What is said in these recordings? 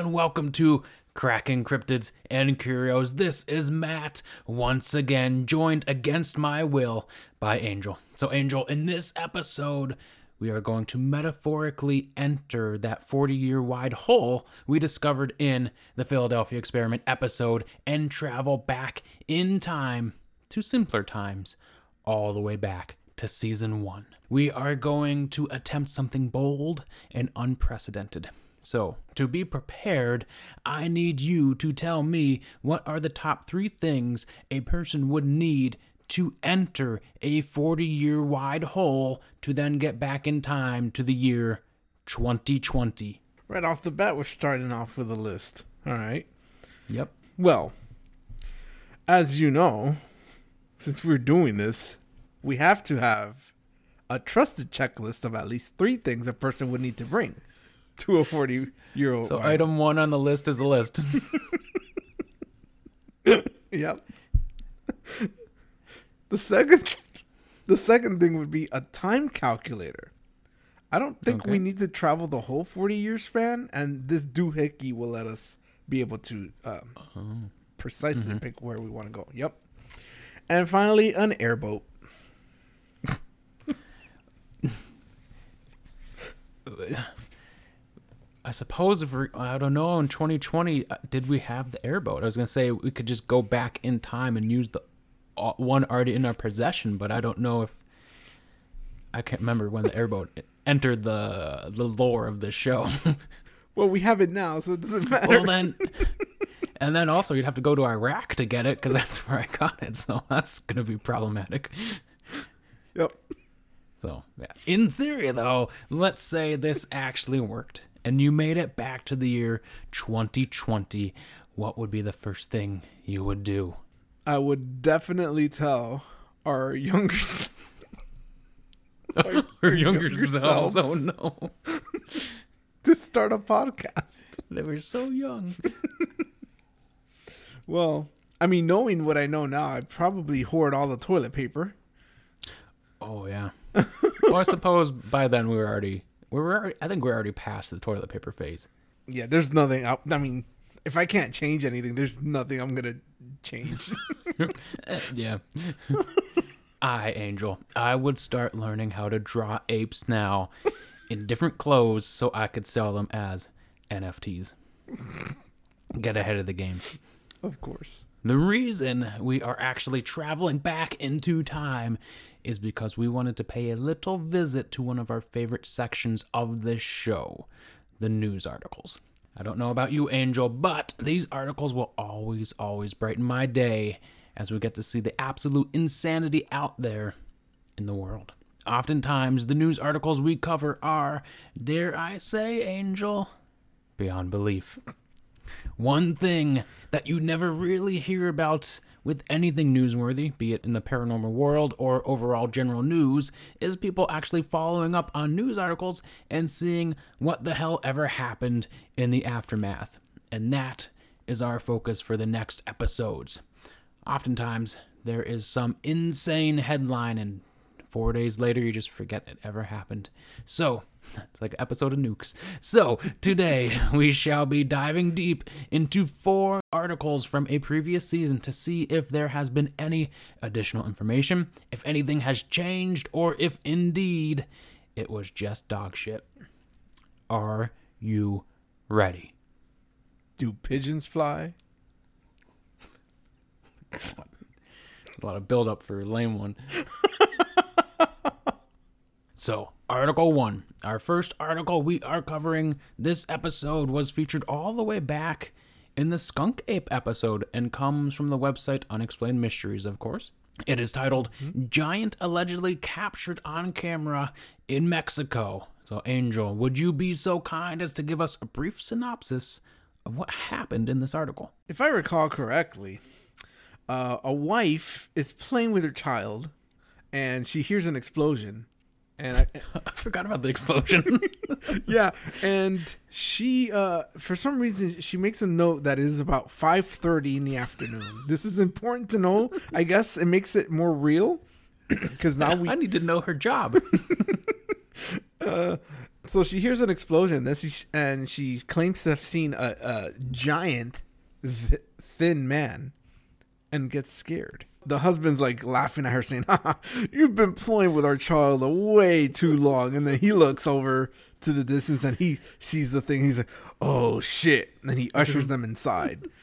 And welcome to Cracking Cryptids and Curios. This is Matt, once again joined against my will by Angel. So, Angel, in this episode, we are going to metaphorically enter that 40 year wide hole we discovered in the Philadelphia Experiment episode and travel back in time to simpler times, all the way back to season one. We are going to attempt something bold and unprecedented. So, to be prepared, I need you to tell me what are the top three things a person would need to enter a 40 year wide hole to then get back in time to the year 2020. Right off the bat, we're starting off with a list. All right. Yep. Well, as you know, since we're doing this, we have to have a trusted checklist of at least three things a person would need to bring to a 40 year old. So, item one on the list is the list. yep. The second the second thing would be a time calculator. I don't think Okay. we need to travel the whole 40 year span, and this doohickey will let us be able to um, precisely pick where we want to go. Yep. And finally, an airboat. I suppose if we're, I don't know, in 2020, uh, did we have the airboat? I was going to say we could just go back in time and use the uh, one already in our possession, but I don't know if, I can't remember when the airboat entered the the lore of the show. Well, we have it now, so it doesn't matter. well, then, and then also you'd have to go to Iraq to get it because that's where I got it, so that's going to be problematic. Yep. So, yeah. In theory, though, let's say this actually worked and you made it back to the year 2020. What would be the first thing you would do? I would definitely tell our younger Our younger, younger selves. selves. Oh no. to start a podcast. They were so young. Well, I mean, knowing what I know now, I'd probably hoard all the toilet paper. Oh, yeah. well, I suppose by then we were already. We were already, I think we're already past the toilet paper phase. Yeah, there's nothing. I, I mean, if I can't change anything, there's nothing I'm gonna change. Yeah. I, Angel, I would start learning how to draw apes now in different clothes so I could sell them as NFTs. Get ahead of the game. of course. The reason we are actually traveling back into time is because we wanted to pay a little visit to one of our favorite sections of this show the news articles. I don't know about you, Angel, but these articles will always, always brighten my day as we get to see the absolute insanity out there in the world. Oftentimes, the news articles we cover are, dare I say, Angel, beyond belief. One thing that you never really hear about with anything newsworthy, be it in the paranormal world or overall general news, is people actually following up on news articles and seeing what the hell ever happened in the aftermath. And that is our focus for the next episodes. Oftentimes, there is some insane headline and Four days later, you just forget it ever happened. So, it's like an episode of Nukes. So, today we shall be diving deep into four articles from a previous season to see if there has been any additional information, if anything has changed, or if indeed it was just dog shit. Are you ready? Do pigeons fly? A lot of build up for a lame one. So, Article 1. Our first article we are covering this episode was featured all the way back in the Skunk Ape episode and comes from the website Unexplained Mysteries, of course. It is titled Giant Allegedly Captured on Camera in Mexico. So, Angel, would you be so kind as to give us a brief synopsis of what happened in this article? If I recall correctly, uh, a wife is playing with her child, and she hears an explosion, and I, I forgot about the explosion. yeah, and she, uh, for some reason, she makes a note that it is about five thirty in the afternoon. This is important to know. I guess it makes it more real because now we I need to know her job. So she hears an explosion, she, and she claims to have seen a, a giant, th- thin man, and gets scared. The husband's like laughing at her, saying, Haha, "You've been playing with our child way too long." And then he looks over to the distance and he sees the thing. He's like, "Oh shit!" And then he ushers them inside.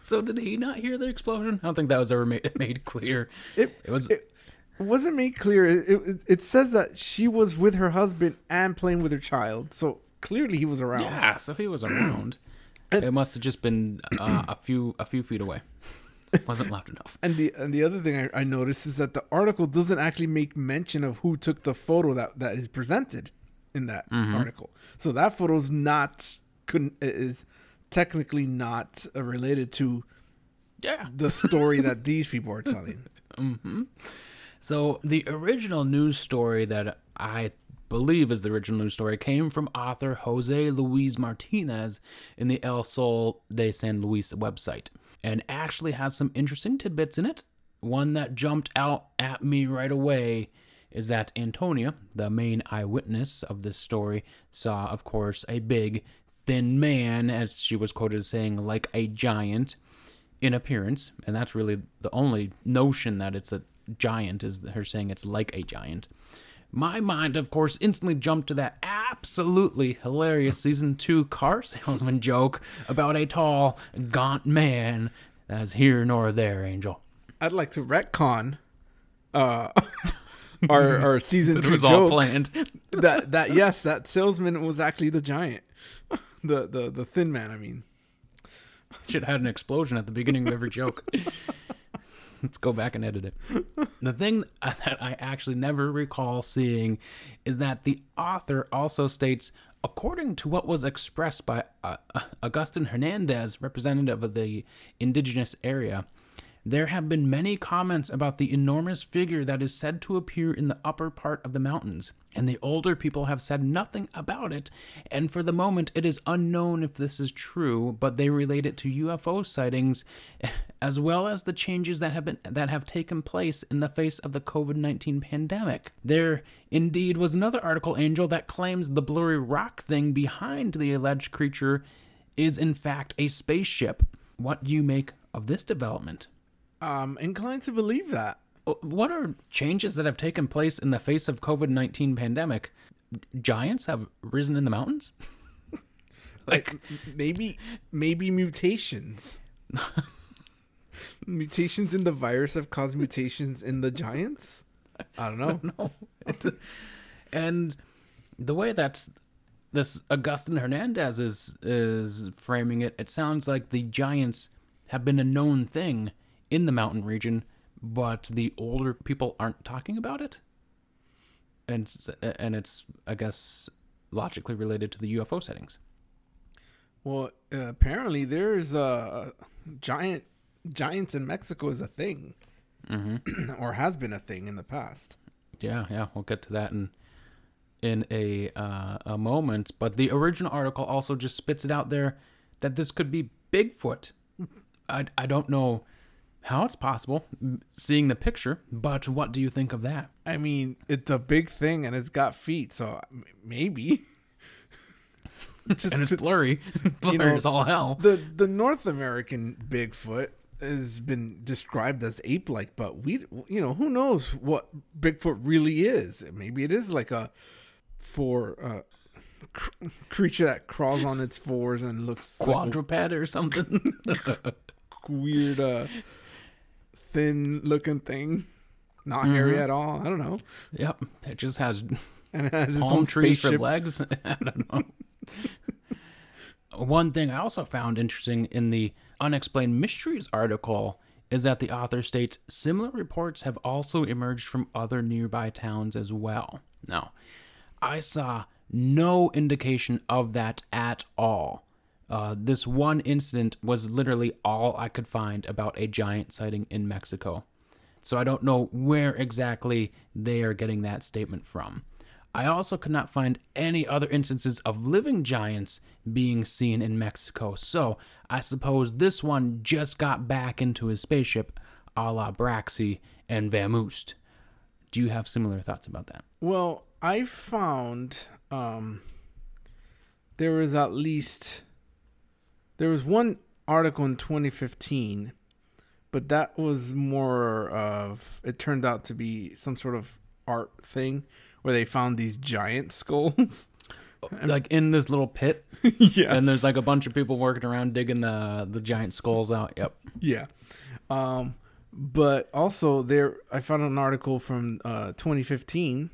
So did he not hear the explosion? I don't think that was ever made, made clear. It, It was It wasn't made clear. It, it, it says that she was with her husband and playing with her child, so clearly he was around. yeah. So he was around. it must have just been uh, a few a few feet away. Wasn't loud enough. And the and the other thing I, I noticed is that the article doesn't actually make mention of who took the photo that, that is presented in that article. So that photo is not couldn't is technically not uh, related to Yeah. the story that these people are telling. So the original news story that I believe is the original news story came from author Jose Luis Martinez in the El Sol de San Luis website and actually has some interesting tidbits in it. One that jumped out at me right away is that Antonia, the main eyewitness of this story, saw, of course, a big, thin man, as she was quoted as saying, like a giant in appearance, and that's really the only notion that it's a giant is her saying it's like a giant. My mind, of course, instantly jumped to that absolutely hilarious season two car salesman joke about a tall, gaunt man that's here nor there, Angel. I'd like to retcon uh, our our season two was all joke planned. that that yes, that salesman was actually the giant, the the the thin man. I mean, Should have had an explosion at the beginning of every joke. Let's go back and edit it. The thing that I actually never recall seeing is that the author also states, according to what was expressed by uh, Augustin Hernandez, representative of the indigenous area, there have been many comments about the enormous figure that is said to appear in the upper part of the mountains, and the older people have said nothing about it, and for the moment it is unknown if this is true, but they relate it to UFO sightings as well as the changes that have been that have taken place in the face of the COVID-19 pandemic. There indeed was another article Angel that claims the blurry rock thing behind the alleged creature is in fact a spaceship. What do you make of this development? I'm inclined to believe that. Uh, what are changes that have taken place in the face of COVID-19 pandemic? Giants have risen in the mountains? Like maybe maybe mutations. mutations in the virus have caused mutations in the giants. I don't know. no. And the way that's this Augustin Hernandez is is framing it, it sounds like the giants have been a known thing in the mountain region, but the older people aren't talking about it. And it's- and it's I guess logically related to the UFO settings. Well, uh, apparently there's a giant giants in Mexico is a thing, or has been a thing in the past. Yeah, yeah, we'll get to that in in a uh, a moment. But the original article also just spits it out there that this could be Bigfoot. I I don't know how it's possible seeing the picture, but what do you think of that? I mean, it's a big thing and it's got feet, so maybe. Just And it's blurry, blurry know, all hell. the the North American Bigfoot has been described as ape-like, but we, you know, who knows what Bigfoot really is? Maybe it is like a four uh, cr- creature that crawls on its fours and looks like a Quadruped or something. weird, uh, thin-looking thing, not hairy Mm-hmm. at all. I don't know. yep, it just has And it has its palm own trees for legs. I don't know. One thing I also found interesting in the Unexplained Mysteries article is that the author states similar reports have also emerged from other nearby towns as well. Now, I saw no indication of that at all. Uh, this one incident was literally all I could find about a giant sighting in Mexico. So I don't know where exactly they are getting that statement from. I also could not find any other instances of living giants being seen in Mexico, so I suppose this one just got back into his spaceship a la Braxy and Vamoost. Do you have similar thoughts about that? Well, I found um, there was at least there was one article in 2015, but that was more of it turned out to be some sort of art thing where they found these giant skulls. like in this little pit, yeah, and there's like a bunch of people working around digging the the giant skulls out. Yep. Yeah. Um, but also there, I found an article from uh, 2015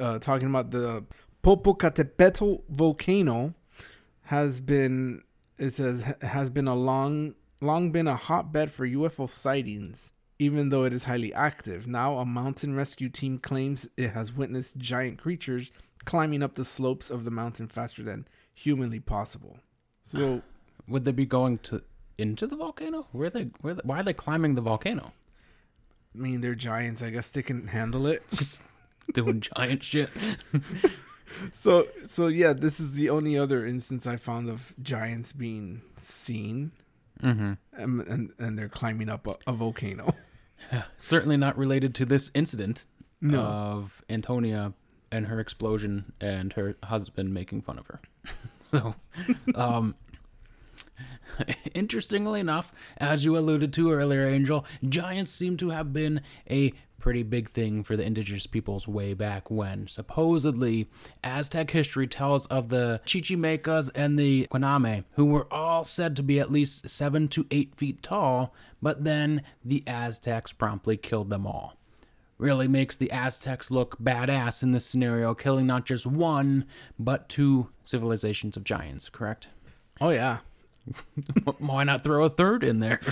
uh, talking about the Popocatépetl volcano has been it says has been a long long been a hotbed for UFO sightings even though it is highly active. Now a mountain rescue team claims it has witnessed giant creatures climbing up the slopes of the mountain faster than humanly possible. So Would they be going to into the volcano? Where are they? Where? They, why are they climbing the volcano? I mean, they're giants. I guess they can handle it. Just doing giant shit. so, so yeah, this is the only other instance I found of giants being seen, Mm-hmm. and and, and they're climbing up a, a volcano. Certainly not related to this incident No. of Antonia and her explosion and her husband making fun of her. so, um, interestingly enough, as you alluded to earlier, Angel, giants seem to have been a pretty big thing for the indigenous peoples way back when. Supposedly, Aztec history tells of the Chichimecas and the Quiname, who were all said to be at least seven to eight feet tall, but then the Aztecs promptly killed them all really makes the Aztecs look badass in this scenario, killing not just one, but two civilizations of giants, correct? Oh yeah, Why not throw a third in there?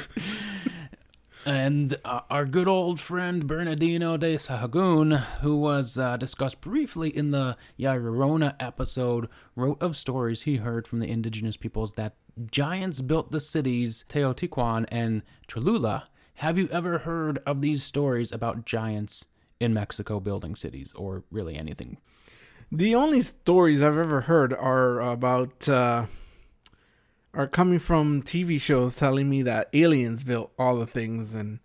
and uh, our good old friend Bernardino de Sahagún, who was uh, discussed briefly in the La Llorona episode, wrote of stories he heard from the indigenous peoples that giants built the cities Teotihuacan and Cholula. Have you ever heard of these stories about giants in Mexico building cities, or really anything? the only stories I've ever heard are about uh, are coming from TV shows telling me that aliens built all the things, and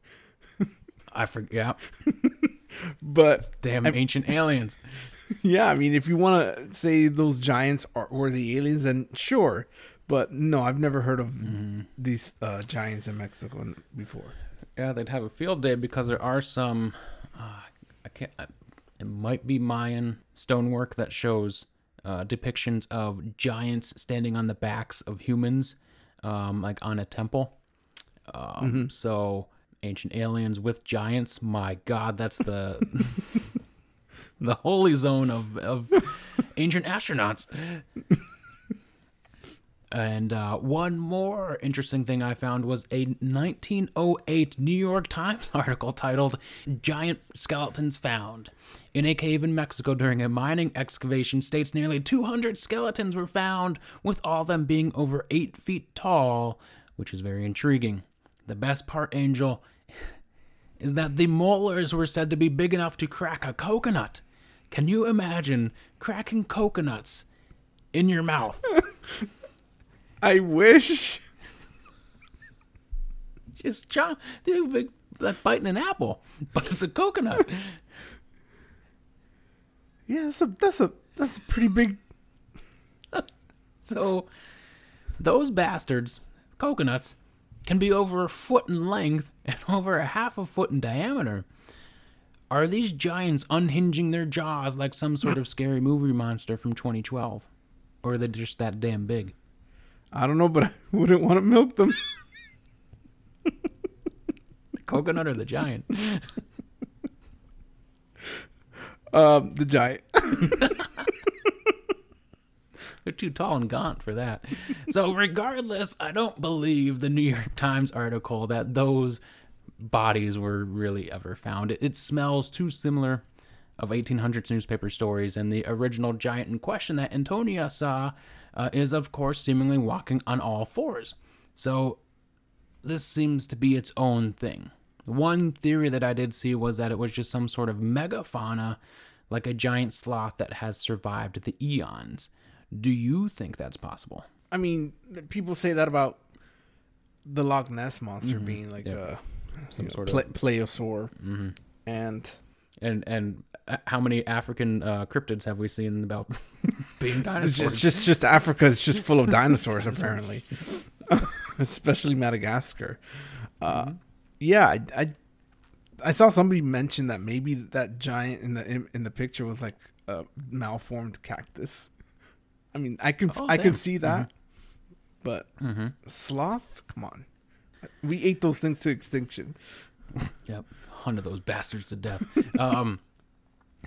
I forget. but Damn ancient aliens. yeah, I mean, if you want to say those giants are were the aliens, then sure. But no, I've never heard of these uh, giants in Mexico before. Yeah, they'd have a field day because there are some. Uh, I can't. I, it might be Mayan stonework that shows uh, depictions of giants standing on the backs of humans, um, like on a temple. Um, So ancient aliens with giants. My God, that's the the holy zone of of ancient astronauts. And uh, one more interesting thing I found was a 1908 New York Times article titled Giant Skeletons Found. In a cave in Mexico during a mining excavation, states nearly 200 skeletons were found, with all of them being over 8 feet tall, which is very intriguing. The best part, Angel, is that the molars were said to be big enough to crack a coconut. Can you imagine cracking coconuts in your mouth? I wish. Just big, like biting an apple, but it's a coconut. Yeah, that's a that's a that's a pretty big. so, those bastards, coconuts, can be over a foot in length and over a half a foot in diameter. Are these giants unhinging their jaws like some sort of scary movie monster from 2012? Or are they just that damn big? I don't know, but I wouldn't want to milk them. The coconut or the giant? Um, the giant. They're too tall and gaunt for that. So, regardless, I don't believe the New York Times article that those bodies were really ever found. It, it smells too similar of 1800s newspaper stories, and the original giant in question that Antonia saw uh, is, of course, seemingly walking on all fours. So, this seems to be its own thing. One theory that I did see was that it was just some sort of megafauna, like a giant sloth that has survived the eons. Do you think that's possible? I mean, people say that about the Loch Ness monster being like Yep. a Some you know, sort of plesiosaur, and And and uh, how many African uh, cryptids have we seen about being dinosaurs? just, just just Africa is just full of dinosaurs apparently, especially Madagascar. Uh, yeah, I, I I saw somebody mention that maybe that giant in the in, in the picture was like a malformed cactus. I mean, I can Oh, I can see that, but sloth, come on, we ate those things to extinction. Yep, hunted those bastards to death. um,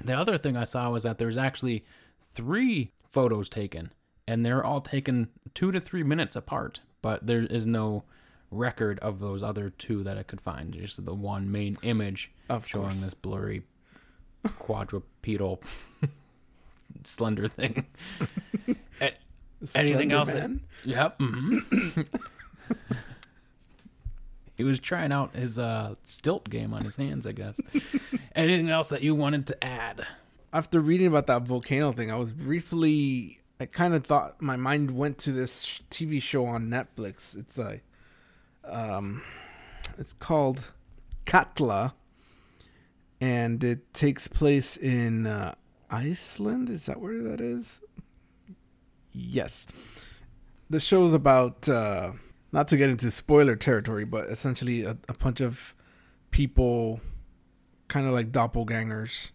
the other thing I saw was that there's actually three photos taken, and they're all taken two to three minutes apart. But there is no record of those other two that I could find. Just the one main image Of showing course. this blurry quadrupedal slender thing. Anything else? That, yep. mhm. He was trying out his uh, stilt game on his hands, I guess. Anything else that you wanted to add? after reading about that volcano thing, I was briefly. I kind of thought my mind went to this sh- TV show on Netflix. It's a, um, it's called Katla, and it takes place in uh, Iceland. Is that where that is? Yes. The show is about uh, not to get into spoiler territory, but essentially a, a bunch of people, kind of like doppelgangers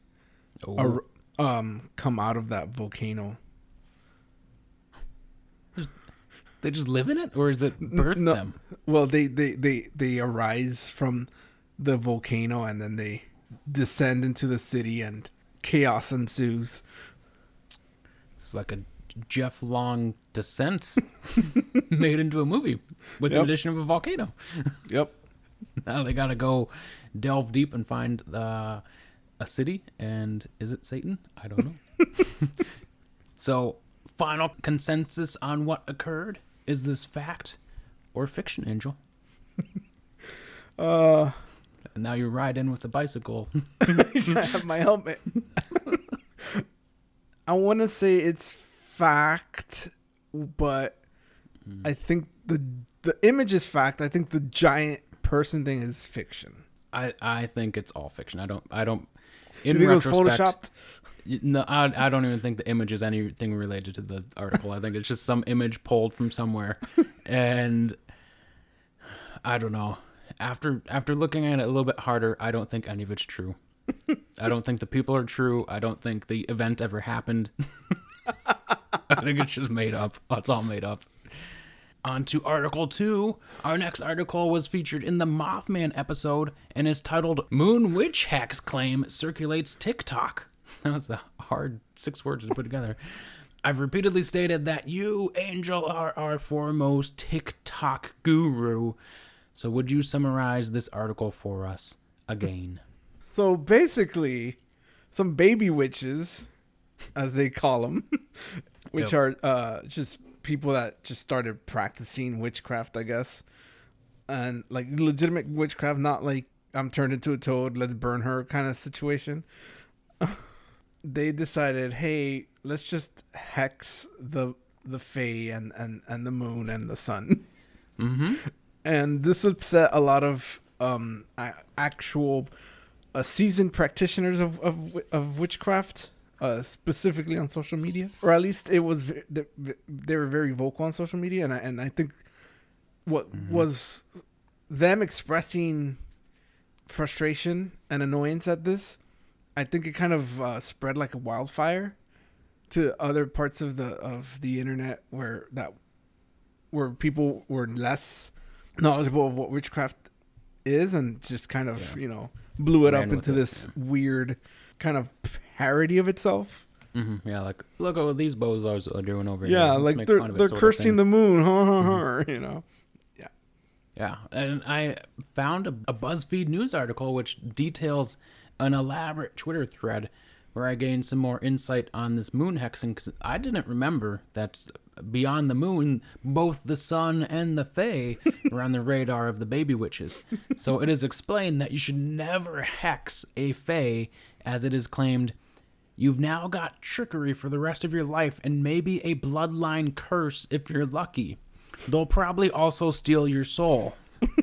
Oh, ar- um come out of that volcano. they just live in it, or is it birth no. them? Well, they they they they arise from the volcano and then they descend into the city and chaos ensues. It's like a Jeff Long descent made into a movie with the addition of a volcano. Yep. Now they got to go delve deep and find uh, a city. And is it Satan? I don't know. so, final consensus on what occurred? Is this fact or fiction, Angel? Uh, And now you ride in with the bicycle. I have my helmet. I want to say it's fact, but I think the the image is fact. I think the giant person thing is fiction. I, I think it's all fiction. I don't I don't. In You think it was photoshopped? No, I, I don't even think the image is anything related to the article. I think it's just some image pulled from somewhere, and I don't know. After after looking at it a little bit harder, I don't think any of it's true. I don't think the people are true. I don't think the event ever happened. I think it's just made up. It's all made up. On to Article 2. Our next article was featured in the Mothman episode and is titled Moon Witch Hex Claim Circulates TikTok. That was a hard six words to put together. I've repeatedly stated that you, Angel, are our foremost TikTok guru. So would you summarize this article for us again? So basically, some baby witches, as they call them, which Yep. are uh, just people that just started practicing witchcraft, I guess, and like legitimate witchcraft, not like I'm turned into a toad, let's burn her kind of situation. they decided, hey, let's just hex the the fae and and and the moon and the sun Mm-hmm. and this upset a lot of um actual uh, seasoned practitioners of of, of witchcraft uh specifically on social media or at least it was they, were very vocal on social media and I, and I think what was them expressing frustration and annoyance at this I think it kind of uh, spread like a wildfire to other parts of the of the internet where that where people were less knowledgeable of what witchcraft is and just kind of Yeah. you know blew it Ran up into it, this weird kind of parody of itself. Mm-hmm. Yeah, like look at what these bozos are doing over Yeah, here. Let's like they're fun of it they're cursing the moon, ha, you know. Yeah, yeah, and I found a, a BuzzFeed news article which details an elaborate Twitter thread where I gained some more insight on this moon hexing because I didn't remember that beyond the moon, both the sun and the fae were on the radar of the baby witches. So it is explained that you should never hex a fae, as it is claimed. You've now got trickery for the rest of your life and maybe a bloodline curse if you're lucky. They'll probably also steal your soul.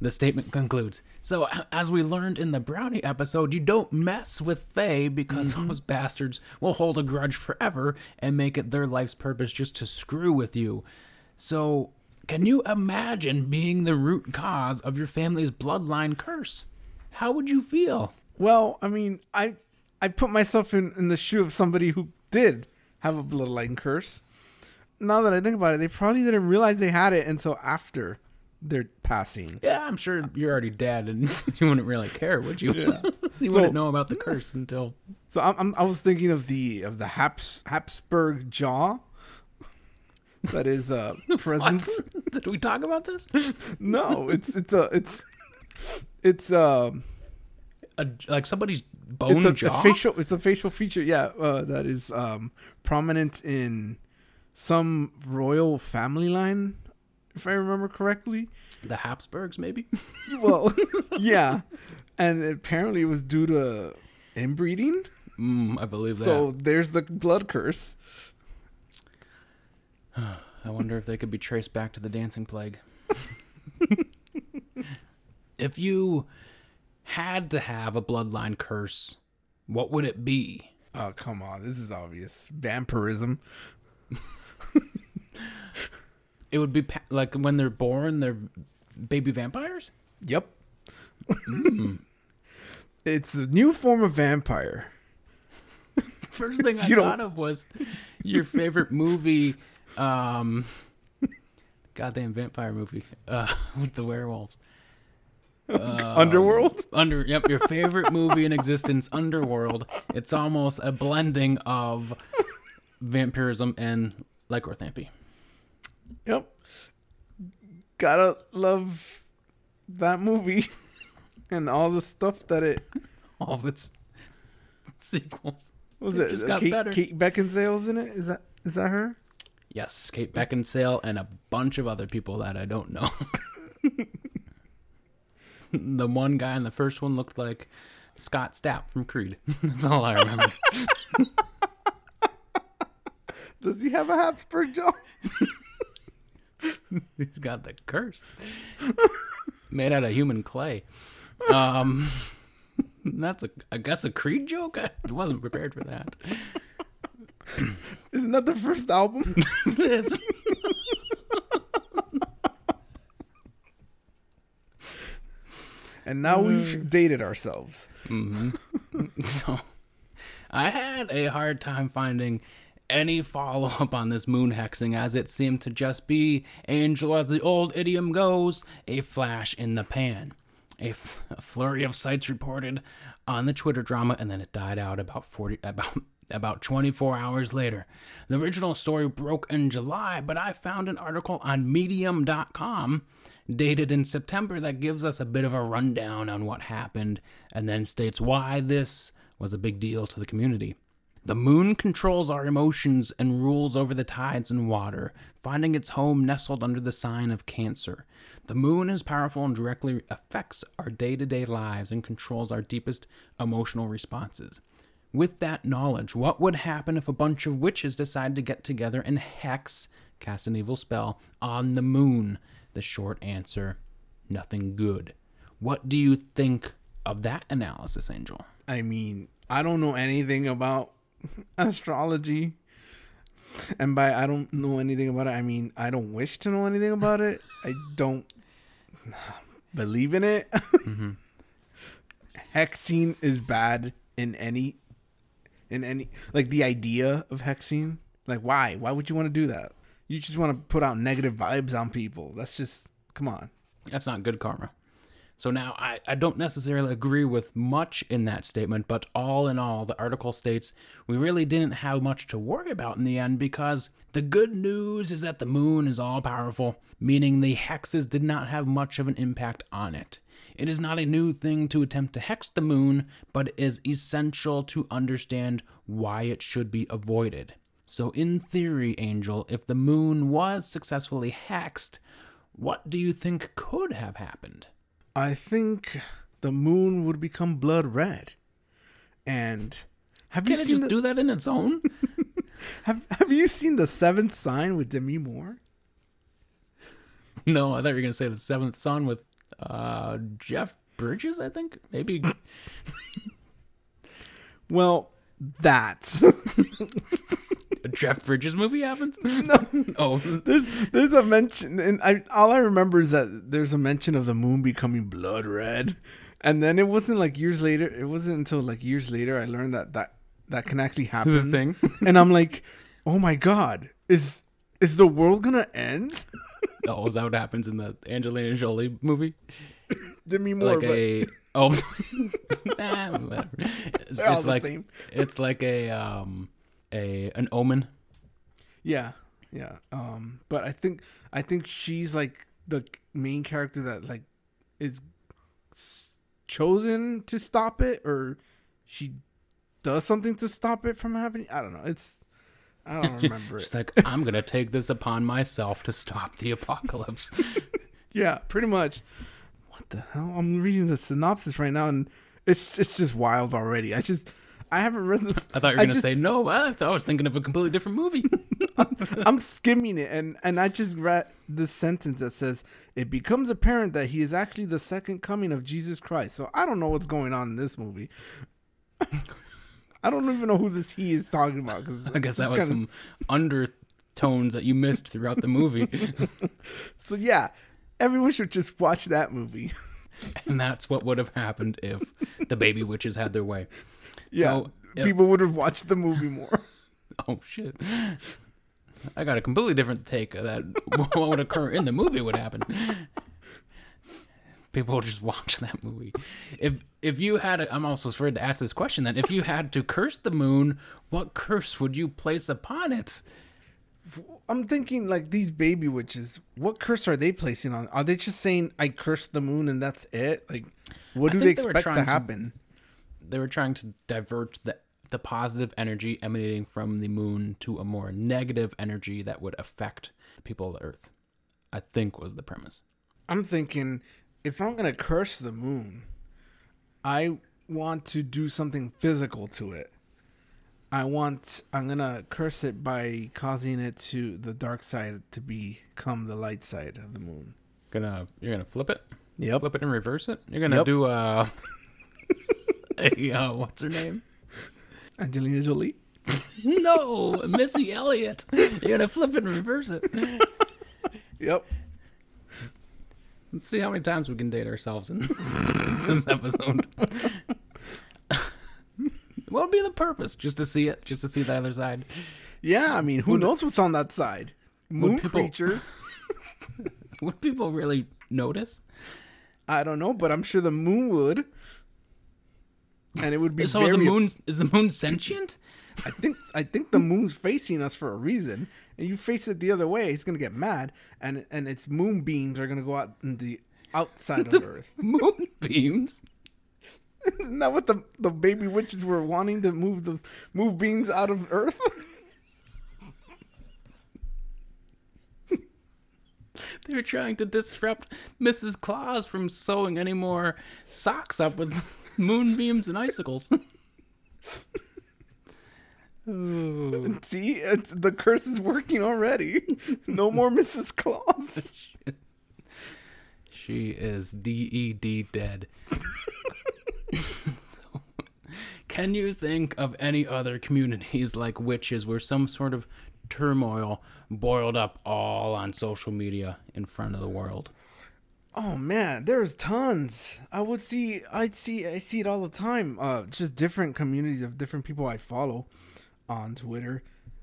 The statement concludes. So, as we learned in the Brownie episode, you don't mess with Fae because mm-hmm. those bastards will hold a grudge forever and make it their life's purpose just to screw with you. So, can you imagine being the root cause of your family's bloodline curse? How would you feel? Well, I mean, I I put myself in, in the shoe of somebody who did have a bloodline curse. Now that I think about it, they probably didn't realize they had it until after their passing. Yeah, I'm sure you're already dead and you wouldn't really care, would you? Yeah. you So- wouldn't know about the curse until. So I'm, I'm I was thinking of the of the Haps, Habsburg jaw. That is uh present. Did we talk about this? No, it's it's a it's it's um A, like somebody's bone it's a, a facial it's a facial feature yeah uh, that is um prominent in some royal family line if i remember correctly the Habsburgs, maybe? well yeah and apparently it was due to inbreeding Mm, I believe that. so there's the blood curse I wonder if they could be traced back to the dancing plague. if you had to have a bloodline curse, what would it be? oh come on this is obvious vampirism It would be pa- like when they're born, they're baby vampires? yep it's a new form of vampire First thing I thought of was your favorite movie, um, goddamn vampire movie uh, with the werewolves. Um, underworld Under yep, your favorite movie in existence, Underworld. It's almost a blending of vampirism and lycanthropy. Yep. Gotta love that movie and all the stuff that it All of its sequels. what was It it. just got Kate, better. Kate Beckinsale's in it. Is that is that her? Yes, Kate Beckinsale and a bunch of other people that I don't know. the one guy in the first one looked like Scott Stapp from Creed. That's all I remember. Does he have a Habsburg jaw? He's got the curse. Made out of human clay. Um that's a I guess a Creed joke. I wasn't prepared for that. Isn't that the first album? This? And now we've mm. dated ourselves. Mm-hmm. So I had a hard time finding any follow up on this moon hexing as it seemed to just be angel as the old idiom goes, a flash in the pan. A, f- a flurry of sites reported on the Twitter drama and then it died out about 40 about about 24 hours later. The original story broke in July, but I found an article on medium.com dated in September that gives us a bit of a rundown on what happened and then states why this was a big deal to the community. The moon controls our emotions and rules over the tides and water, finding its home nestled under the sign of Cancer. The moon is powerful and directly affects our day to day lives and controls our deepest emotional responses. With that knowledge, what would happen if a bunch of witches decide to get together and hex, cast an evil spell, on the moon? The short answer nothing good. What do you think of that analysis, Angel? I mean, I don't know anything about astrology. And by I don't know anything about it, I mean I don't wish to know anything about it. I don't believe in it. Mm-hmm. Hexing is bad in any in any like the idea of hexing. Like why? Why would you want to do that? You just want to put out negative vibes on people. That's just come on. That's not good karma. So now I, I don't necessarily agree with much in that statement, but all in all, the article states we really didn't have much to worry about in the end because the good news is that the moon is all powerful, meaning the hexes did not have much of an impact on it. It is not a new thing to attempt to hex the moon, but is essential to understand why it should be avoided. So, in theory, Angel, if the moon was successfully hexed, what do you think could have happened? I think the moon would become blood red. And have you Can't it seen just the, do that in its own? have have you seen the seventh sign with Demi Moore? no, I thought you were going to say the seventh son with Uh, Jeff Bridges, I think maybe. Well, that's Jeff Bridges movie happens. no. Oh, There's there's a mention, and I all I remember is that there's a mention of the moon becoming blood red, and then it wasn't like years later. It wasn't until like years later I learned that that that can actually this happen. thing. and I'm like, oh my god, is is the world gonna end? Oh, is that what happens in the Angelina Jolie movie? Demi Moore, like but a oh, Nah. It's, it's like it's like a um a an omen. Yeah, yeah. Um, but I think I think she's like the main character that like is chosen to stop it, or she does something to stop it from happening. I don't know. It's I don't remember it. She's like, I'm gonna take this upon myself to stop the apocalypse. Yeah, pretty much. What the hell? I'm reading the synopsis right now, and it's it's just wild already. I just I haven't read the. I thought you were gonna say no. I thought I was thinking of a completely different movie. I'm skimming it, and and I just read this sentence that says it becomes apparent that he is actually the second coming of Jesus Christ. So I don't know what's going on in this movie. I don't even know who this he is talking about. Cause I guess that was kinda- some undertones that you missed throughout the movie, So yeah, everyone should just watch that movie. and that's what would have happened if the baby witches had their way. Yeah, So, yeah. people would have watched the movie more. Oh shit! I got a completely different take of that. What would occur in the movie would happen. People would just watch that movie. If if you had, i I'm also afraid to ask this question. Then, if you had to curse the moon, what curse would you place upon it? I'm thinking like these baby witches. What curse are they placing on? Are they just saying I curse the moon and that's it? Like, what do they expect to trying to- happen? They were trying to divert the the positive energy emanating from the moon to a more negative energy that would affect the people of the Earth. I think was the premise. I'm thinking if I'm gonna curse the moon, I want to do something physical to it. I want I'm gonna curse it by causing it to the dark side to become the light side of the moon. Gonna you're gonna flip it. Yep. flip it and reverse it. You're gonna Yep. do uh, a uh, what's her name? Angelina Jolie. No, Missy Elliott. You're gonna flip it and reverse it. Yep. Let's see how many times we can date ourselves in this episode. what would be the purpose? Just to see it, just to see the other side. Yeah, I mean, who Would- knows what's on that side? Moon people- creatures. Would people really notice? I don't know, but I'm sure the moon would. And it would be So very is the moon is the moon sentient? I think I think the moon's facing us for a reason. And you face it the other way, it's gonna get mad, and and its moonbeams are gonna go out in the outside of Earth. Moonbeams. Isn't that what the the baby witches were wanting to move the move beings out of Earth? They were trying to disrupt Mrs. Claus from sewing any more socks up with moonbeams and icicles. Ooh. See, it's, the curse is working already. No more Mrs. Claus. She is DED dead. So, can you think of any other communities like witches where some sort of turmoil boiled up all on social media in front of the world? Oh man, there's tons. I would see, I'd see, I see it all the time. Uh, just different communities of different people I follow on Twitter.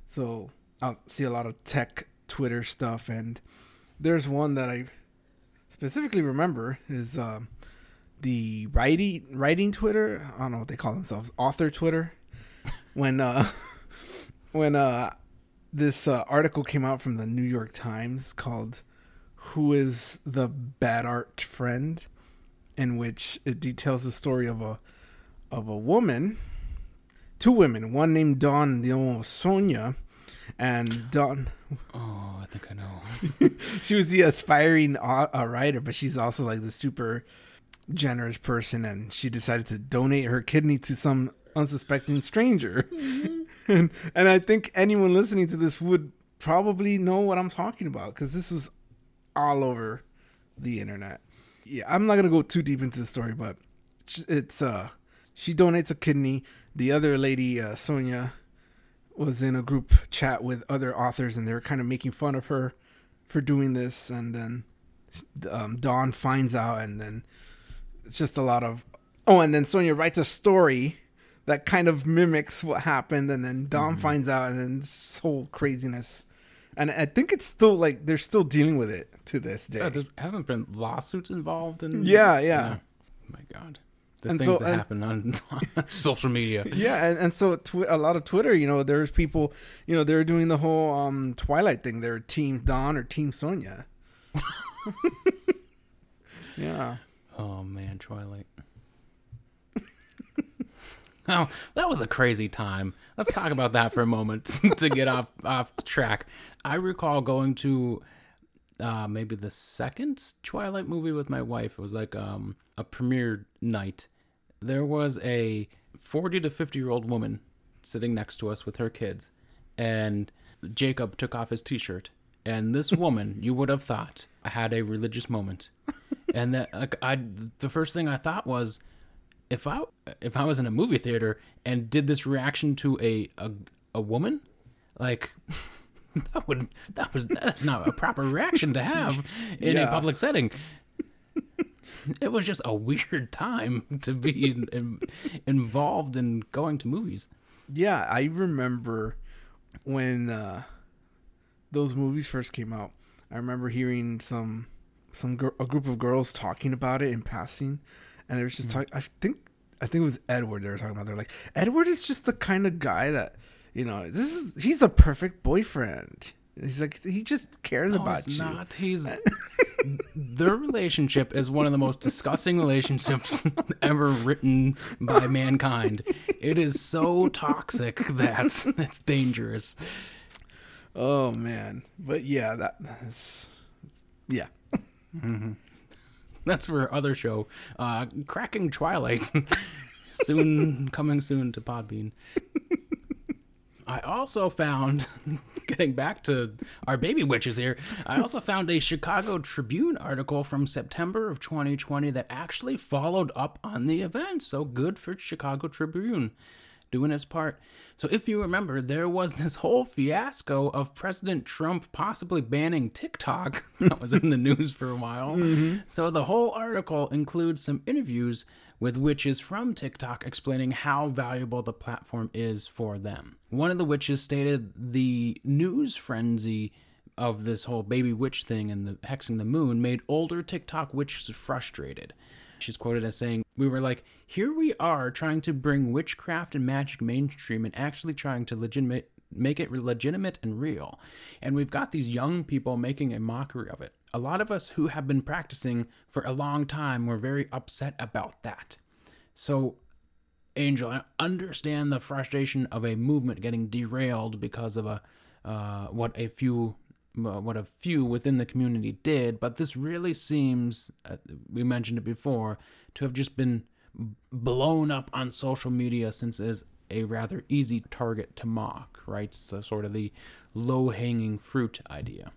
So I'll see a lot of tech Twitter stuff, and there's one that I specifically remember is um, the writing writing Twitter. I don't know what they call themselves, author Twitter. when uh, when uh, this uh, article came out from the New York Times called "Who is the Bad Art Friend," in which it details the story of a of a woman, two women, one named Dawn, and the other one was Sonia. And Dawn, Oh, I think I know. she was the aspiring uh, uh, writer, but she's also like the super generous person, and she decided to donate her kidney to some unsuspecting stranger. and and I think anyone listening to this would probably know what I'm talking about because this was all over the internet. yeah, I'm not gonna go too deep into the story, but it's uh, she donates a kidney. The other lady, uh, Sonia, was in a group chat with other authors, and they were kind of making fun of her for doing this. And then um, Dawn finds out, and then it's just a lot of oh, and then Sonia writes a story that kind of mimics what happened, and then Dawn mm-hmm. finds out, and then this whole craziness. And I think it's still like they're still dealing with it to this day. Yeah, there hasn't been lawsuits involved in. Yeah, yeah. Oh my god the and things so, that and, happen on, on, social media. Yeah, and, and so tw- a lot of Twitter, you know, there's people, you know, they're doing the whole um, Twilight thing. They're Team Dawn or Team Sonia. yeah. Oh man, Twilight. oh, that was a crazy time. Let's talk about that for a moment to get off off track. I recall going to uh, maybe the second Twilight movie with my wife. It was like um, a premiere night, there was a 40 to 50 year old woman sitting next to us with her kids, and Jacob took off his t shirt. And this woman, you would have thought, had a religious moment. and that like, I, the first thing I thought was, if I if I was in a movie theater and did this reaction to a a, a woman, like that would that was that's not a proper reaction to have in yeah. a public setting it was just a weird time to be in, in, involved in going to movies. Yeah, I remember when uh, those movies first came out. I remember hearing some some gr- a group of girls talking about it in passing, and they were just mm-hmm. talking. I think I think it was Edward they were talking about. They're like, Edward is just the kind of guy that you know. This is he's a perfect boyfriend. He's like he just cares no, about he's you. Not he's their relationship is one of the most disgusting relationships ever written by mankind. It is so toxic that it's dangerous. Oh man, but yeah, that, that's yeah. Mm-hmm. That's for other show. Uh, Cracking Twilight, soon coming soon to Podbean. I also found, getting back to our baby witches here, I also found a Chicago Tribune article from September of 2020 that actually followed up on the event. So good for Chicago Tribune doing its part. So if you remember, there was this whole fiasco of President Trump possibly banning TikTok that was in the news for a while. Mm-hmm. So the whole article includes some interviews with witches from TikTok explaining how valuable the platform is for them. One of the witches stated the news frenzy of this whole baby witch thing and the hexing the moon made older TikTok witches frustrated. She's quoted as saying, We were like, here we are trying to bring witchcraft and magic mainstream and actually trying to legitimate make it legitimate and real. And we've got these young people making a mockery of it. A lot of us who have been practicing for a long time were very upset about that. So, Angel, I understand the frustration of a movement getting derailed because of a uh, what a few what a few within the community did, but this really seems, uh, we mentioned it before, to have just been blown up on social media since it is a rather easy target to mock, right? So, sort of the low hanging fruit idea.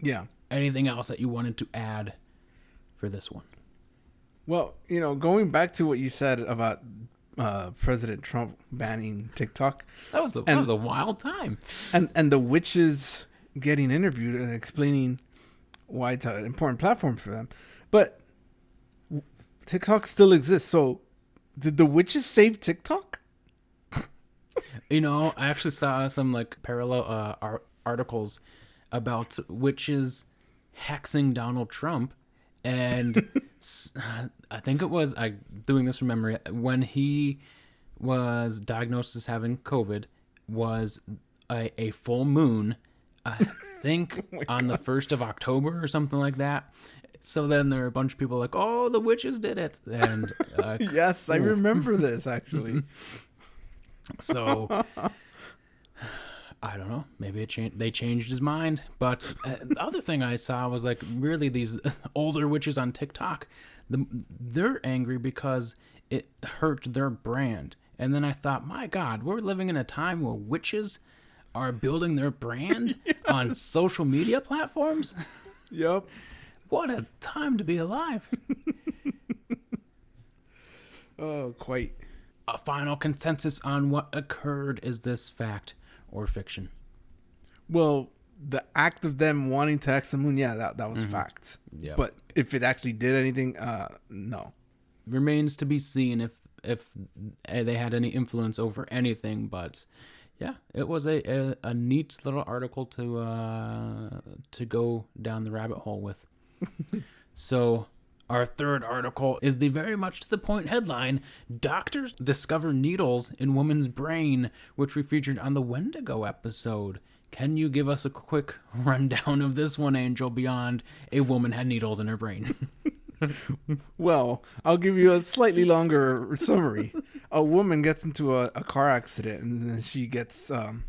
Yeah. Anything else that you wanted to add for this one? Well, you know, going back to what you said about uh, President Trump banning TikTok, that was a, and, that was a wild time, and and the witches getting interviewed and explaining why it's an important platform for them, but TikTok still exists. So, did the witches save TikTok? you know, I actually saw some like parallel uh, articles about witches hexing Donald Trump, and I think it was I doing this from memory when he was diagnosed as having COVID was a, a full moon. I think oh on the first of October or something like that. So then there are a bunch of people like, "Oh, the witches did it!" And uh, yes, I remember this actually. so I don't know. Maybe it changed. They changed his mind. But uh, the other thing I saw was like really these older witches on TikTok. The, they're angry because it hurt their brand. And then I thought, my God, we're living in a time where witches are building their brand yeah. on social media platforms. Yep. What a time to be alive. Oh, quite. a final consensus on what occurred is this fact or fiction? Well, the act of them wanting to X the moon, yeah, that that was fact. Yeah. But if it actually did anything, uh, no. Remains to be seen if if eh, they had any influence over anything, but yeah, it was a, a, a neat little article to uh, to go down the rabbit hole with. so our third article is the very much to the point headline Doctors discover needles in woman's brain, which we featured on the Wendigo episode. Can you give us a quick rundown of this one, Angel, beyond a woman had needles in her brain? Well, I'll give you a slightly longer summary. a woman gets into a, a car accident and then she gets um,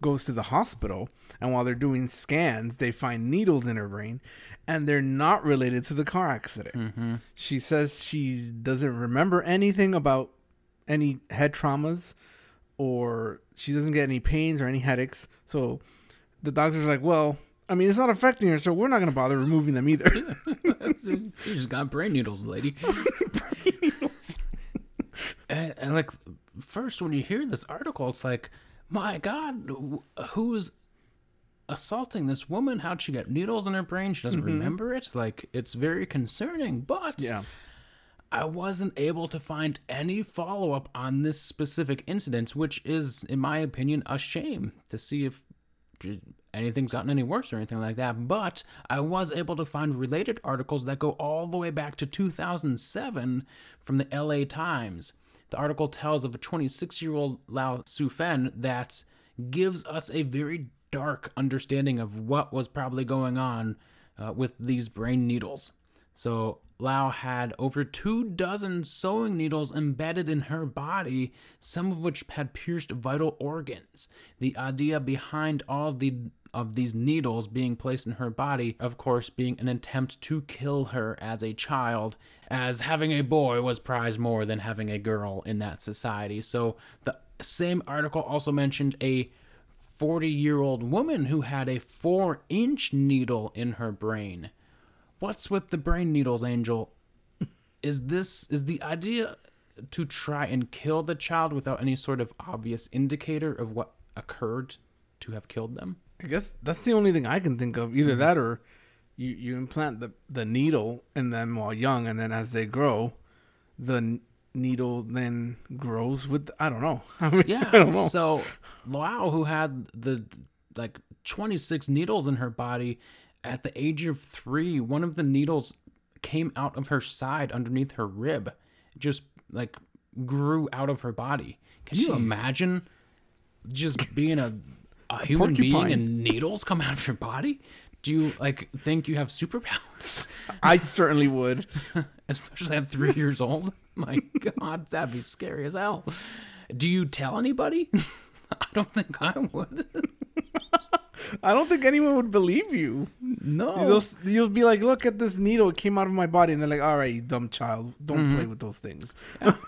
goes to the hospital. And while they're doing scans, they find needles in her brain, and they're not related to the car accident. She says she doesn't remember anything about any head traumas, or she doesn't get any pains or any headaches. So the doctor's like, "Well." I mean, it's not affecting her, so we're not going to bother removing them either. you just got brain needles, lady. and, and like, first when you hear this article, it's like, my God, who's assaulting this woman? How'd she get needles in her brain? She doesn't mm-hmm. remember it. Like, it's very concerning. But yeah. I wasn't able to find any follow up on this specific incident, which is, in my opinion, a shame to see if anything's gotten any worse or anything like that. But I was able to find related articles that go all the way back to 2007 from the LA Times. The article tells of a 26 year old Lao Sufen that gives us a very dark understanding of what was probably going on uh, with these brain needles. So Lau had over two dozen sewing needles embedded in her body, some of which had pierced vital organs. The idea behind all of the of these needles being placed in her body, of course, being an attempt to kill her as a child, as having a boy was prized more than having a girl in that society. So the same article also mentioned a 40 year old woman who had a four inch needle in her brain. What's with the brain needles, Angel? Is this is the idea to try and kill the child without any sort of obvious indicator of what occurred to have killed them? I guess that's the only thing I can think of. Either mm-hmm. that or you, you implant the, the needle in them while young, and then as they grow, the n- needle then grows with. I don't know. I mean, Yeah. I don't know. So Lau, who had the like 26 needles in her body at the age of three, one of the needles came out of her side underneath her rib, It just like grew out of her body. Can you imagine just being a a human being and needles come out of your body? Do you like think you have superpowers? I certainly would. Especially at three years old. My God, that'd be scary as hell. Do you tell anybody? I don't think I would. I don't think anyone would believe you. No. You'll, you'll be like, look at this needle. It came out of my body. And they're like, all right, you dumb child. Don't Mm-hmm. play with those things.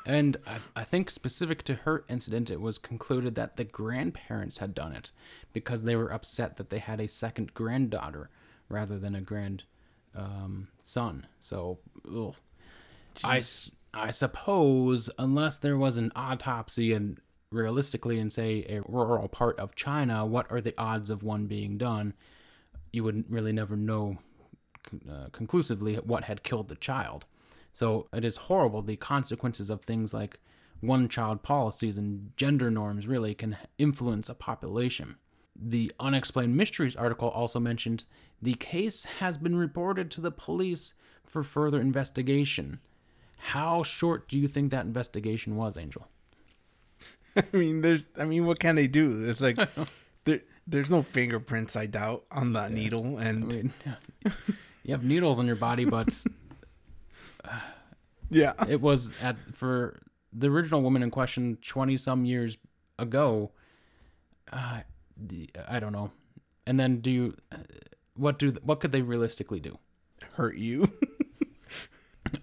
and I, I think specific to her incident, it was concluded that the grandparents had done it because they were upset that they had a second granddaughter rather than a grand um, son. So. I, I suppose unless there was an autopsy and realistically in say a rural part of China, what are the odds of one being done? You would really never know uh, conclusively what had killed the child. So it is horrible. The consequences of things like one child policies and gender norms really can influence a population. The Unexplained Mysteries article also mentioned the case has been reported to the police for further investigation. How short do you think that investigation was, Angel? I mean, there's. I mean, what can they do? There's like, there, there's no fingerprints. I doubt on the needle, I and mean, you have needles on your body, but yeah, it was at for the original woman in question 20 some years ago uh, i don't know and then do you uh, what do what could they realistically do hurt you.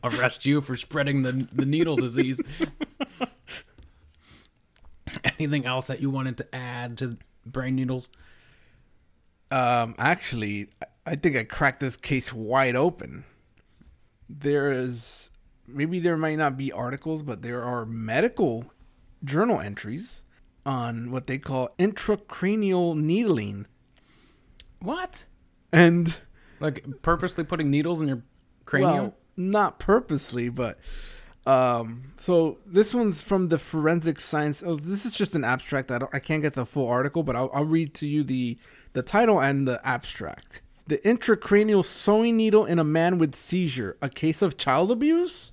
arrest you for spreading the the needle disease anything else that you wanted to add to brain needles Um, actually, I think I cracked this case wide open. There is maybe there might not be articles, but there are medical journal entries on what they call intracranial needling. What? And Like purposely putting needles in your cranium? well, not purposely, but um so this one's from the forensic science. Oh, this is just an abstract. I don't i can't get the full article but I'll, I'll read to you the the title and the abstract. The intracranial sewing needle in a man with seizure a case of child abuse?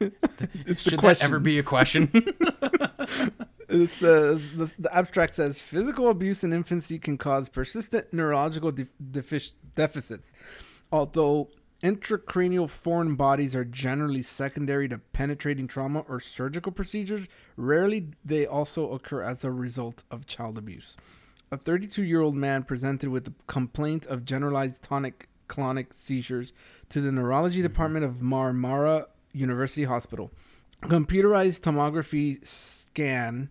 It's Should that ever be a question? It says the, the abstract says physical abuse in infancy can cause persistent neurological de- defic- deficits, although intracranial foreign bodies are generally secondary to penetrating trauma or surgical procedures. Rarely, they also occur as a result of child abuse. A 32-year-old man presented with a complaint of generalized tonic-clonic seizures to the neurology mm-hmm. department of Marmara University Hospital. Computerized tomography scan,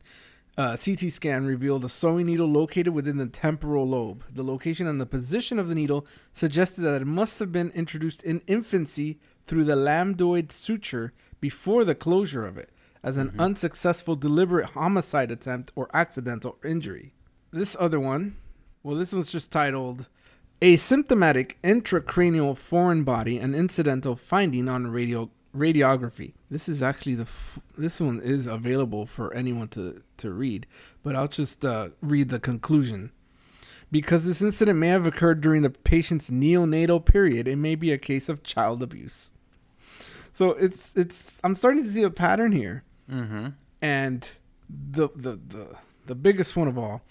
uh, CT scan revealed a sewing needle located within the temporal lobe. The location and the position of the needle suggested that it must have been introduced in infancy through the lambdoid suture before the closure of it, as an unsuccessful deliberate homicide attempt or accidental injury. This other one, well, this one's just titled Asymptomatic intracranial foreign body an incidental finding on radio radiography. This is actually the f- this one is available for anyone to to read, but I'll just uh, read the conclusion. Because this incident may have occurred during the patient's neonatal period, it may be a case of child abuse. So it's it's I'm starting to see a pattern here, mm-hmm. and the the the the biggest one of all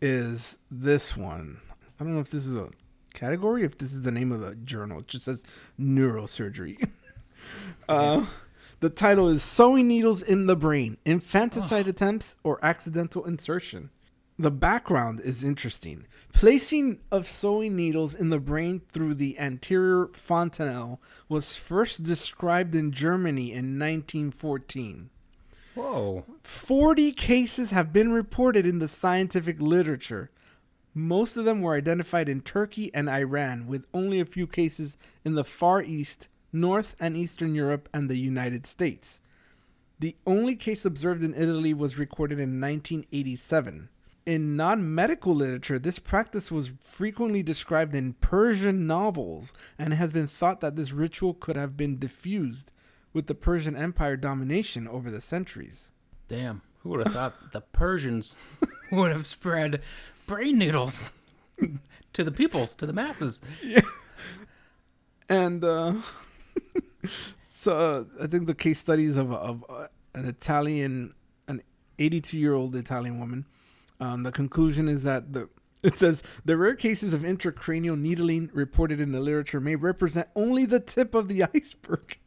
is this one. I don't know if this is a category, if this is the name of the journal. It just says neurosurgery. uh, the title is Sewing Needles in the Brain Infanticide Attempts or Accidental Insertion. The background is interesting. Placing of sewing needles in the brain through the anterior fontanelle was first described in Germany in 1914. Whoa. 40 cases have been reported in the scientific literature. Most of them were identified in Turkey and Iran, with only a few cases in the Far East, North and Eastern Europe, and the United States. The only case observed in Italy was recorded in 1987. In non medical literature, this practice was frequently described in Persian novels and it has been thought that this ritual could have been diffused with the Persian Empire domination over the centuries. Damn. Who would have thought the Persians would have spread brain needles to the peoples, to the masses? and uh, so uh, I think the case studies of of uh, an Italian, an 82 year old Italian woman. Um, the conclusion is that the it says the rare cases of intracranial needling reported in the literature may represent only the tip of the iceberg.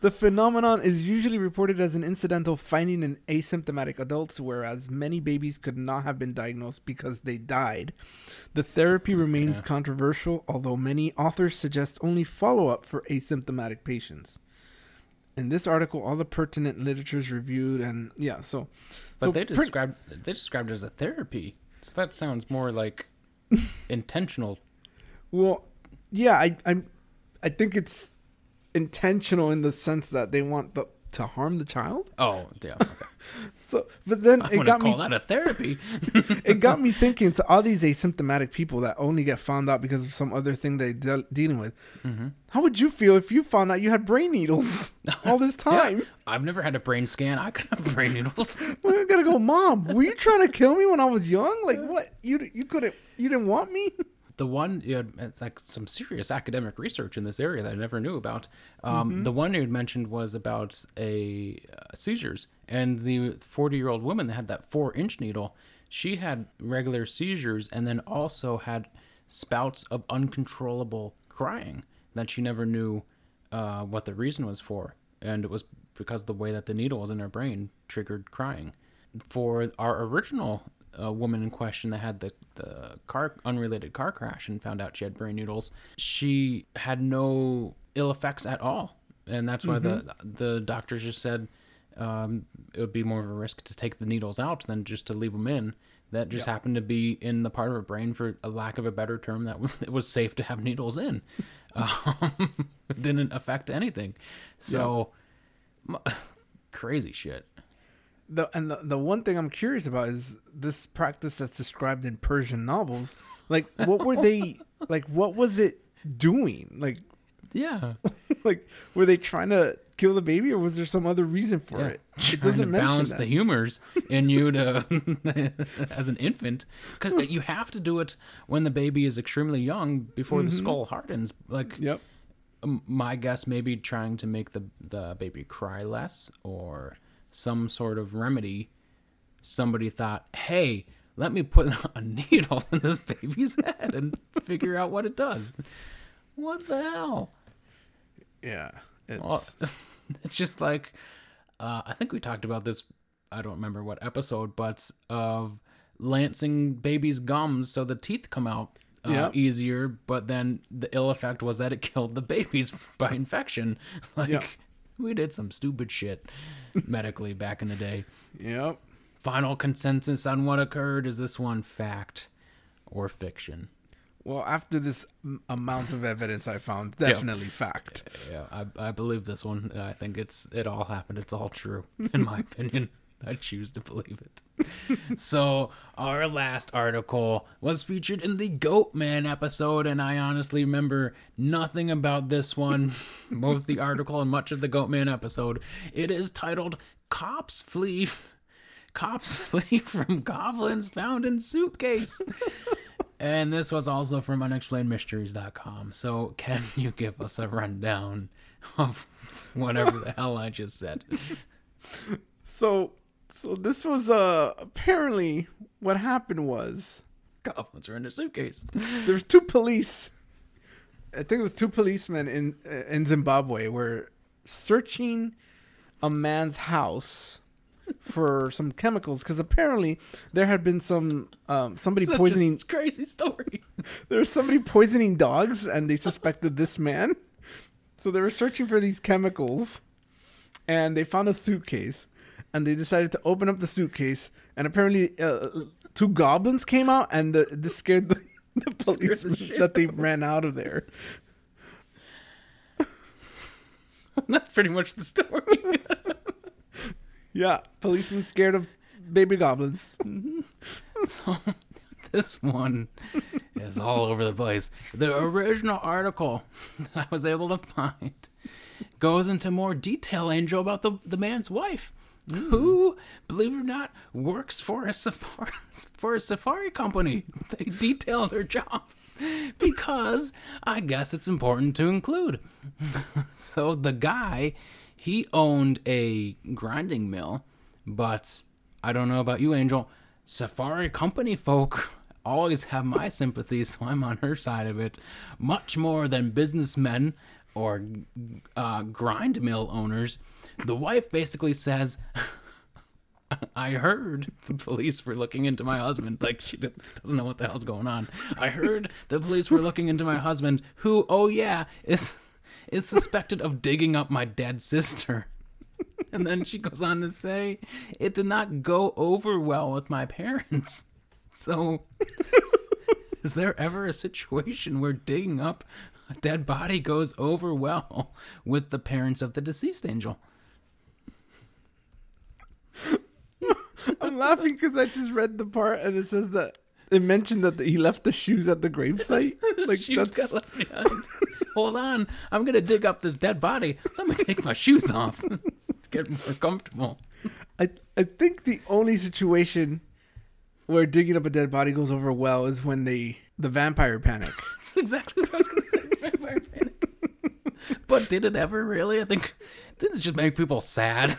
The phenomenon is usually reported as an incidental finding in asymptomatic adults, whereas many babies could not have been diagnosed because they died. The therapy oh, remains Yeah. controversial, although many authors suggest only follow up for asymptomatic patients. In this article, all the pertinent literature is reviewed, and yeah, so. But so they described they described it as a therapy. So that sounds more like intentional. Well, yeah, I I I think it's intentional in the sense that they want the, to harm the child. Oh, yeah. Okay. So, but then I it got call me that a therapy. it got me thinking to all these asymptomatic people that only get found out because of some other thing they're de- dealing with. Mm-hmm. How would you feel if you found out you had brain needles all this time? Yeah, I've never had a brain scan. I could have brain needles. We're gonna go, mom. Were you trying to kill me when I was young? Like what? You you couldn't you didn't want me? The one you had like some serious academic research in this area that I never knew about. Um, The one you had mentioned was about a uh, seizures, and the forty-year-old woman that had that four-inch needle, she had regular seizures, and then also had spouts of uncontrollable crying that she never knew uh, what the reason was for, and it was because the way that the needle was in her brain triggered crying. For our original uh, woman in question that had the, the car unrelated car crash and found out she had brain noodles, she had no ill effects at all, and that's why the the doctors just said um, it would be more of a risk to take the needles out than just to leave them in. That just happened to be in the part of her brain, for a lack of a better term, that it was safe to have needles in. Um, didn't affect anything. So, m- crazy shit. The and the, the one thing I'm curious about is this practice that's described in Persian novels. Like, what were they like? What was it doing? Like, Yeah. like were they trying to kill the baby, or was there some other reason for it? It Trying doesn't balance that. the humors in you to as an infant because you have to do it when the baby is extremely young before Mm-hmm. the skull hardens like Yep. my guess maybe trying to make the the baby cry less or some sort of remedy somebody thought hey let me put a needle in this baby's head and figure out what it does what the hell Yeah. It's well, it's just like uh, I think we talked about this. I don't remember what episode, but of lancing babies' gums so the teeth come out uh, Yeah. easier. But then the ill effect was that it killed the babies by infection. Like Yeah. We did some stupid shit medically back in the day. yep. Final consensus on what occurred is this one fact or fiction? Well, after this amount of evidence I found, definitely fact. Yeah, I, I believe this one. I think it's it all happened. It's all true, in my opinion. I choose to believe it. so our last article was featured in the Goat Man episode, and I honestly remember nothing about this one, both the article and much of the Goat Man episode. It is titled "Cops Flee." Cops flee from goblins found in suitcase. And this was also from unexplainedmysteries.com. So, can you give us a rundown of whatever the hell I just said? So, so this was uh apparently what happened was Goblins are in a suitcase. there's two police. I think it was two policemen in in Zimbabwe were searching a man's house for some chemicals because apparently there had been some um, somebody Such a poisoning crazy story. there was somebody poisoning dogs and they suspected this man so they were searching for these chemicals and they found a suitcase and they decided to open up the suitcase and apparently uh, two goblins came out and the, this scared the, the policemen that they ran out of there. That's pretty much the story. yeah policemen scared of baby goblins. So, this one is all over the place. The original article that I was able to find goes into more detail, Angel, about the, the man's wife, who, believe it or not, works for a safari for a safari company. They detailed her job because I guess it's important to include. so the guy, he owned a grinding mill, but I don't know about you, Angel. Safari company folk always have my sympathy, so I'm on her side of it, much more than businessmen or uh, grind mill owners. The wife basically says, I heard the police were looking into my husband. Like, she doesn't know what the hell's going on. I heard the police were looking into my husband, who, oh yeah, is, is suspected of digging up my dead sister. And then she goes on to say, it did not go over well with my parents. So, is there ever a situation where digging up a dead body goes over well with the parents of the deceased angel? i'm laughing because i just read the part and it says that it mentioned that he left the shoes at the gravesite like shoes that's got left behind. Hold on, I'm gonna dig up this dead body. Let me take my shoes off to get more comfortable. I I think the only situation where digging up a dead body goes over well is when they the vampire panic. That's exactly what I was gonna say. Vampire panic. But did it ever really? I think didn't it just make people sad?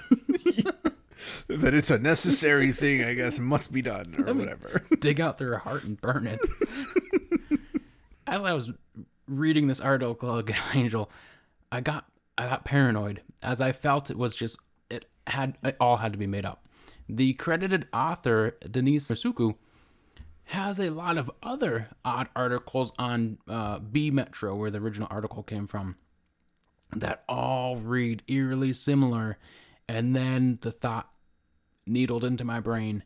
That it's a necessary thing, I guess, must be done or whatever. dig out their heart and burn it. As I was reading this article again, Angel, I got I got paranoid as I felt it was just it had it all had to be made up. The credited author Denise Masuku has a lot of other odd articles on uh, B Metro, where the original article came from, that all read eerily similar And then the thought needled into my brain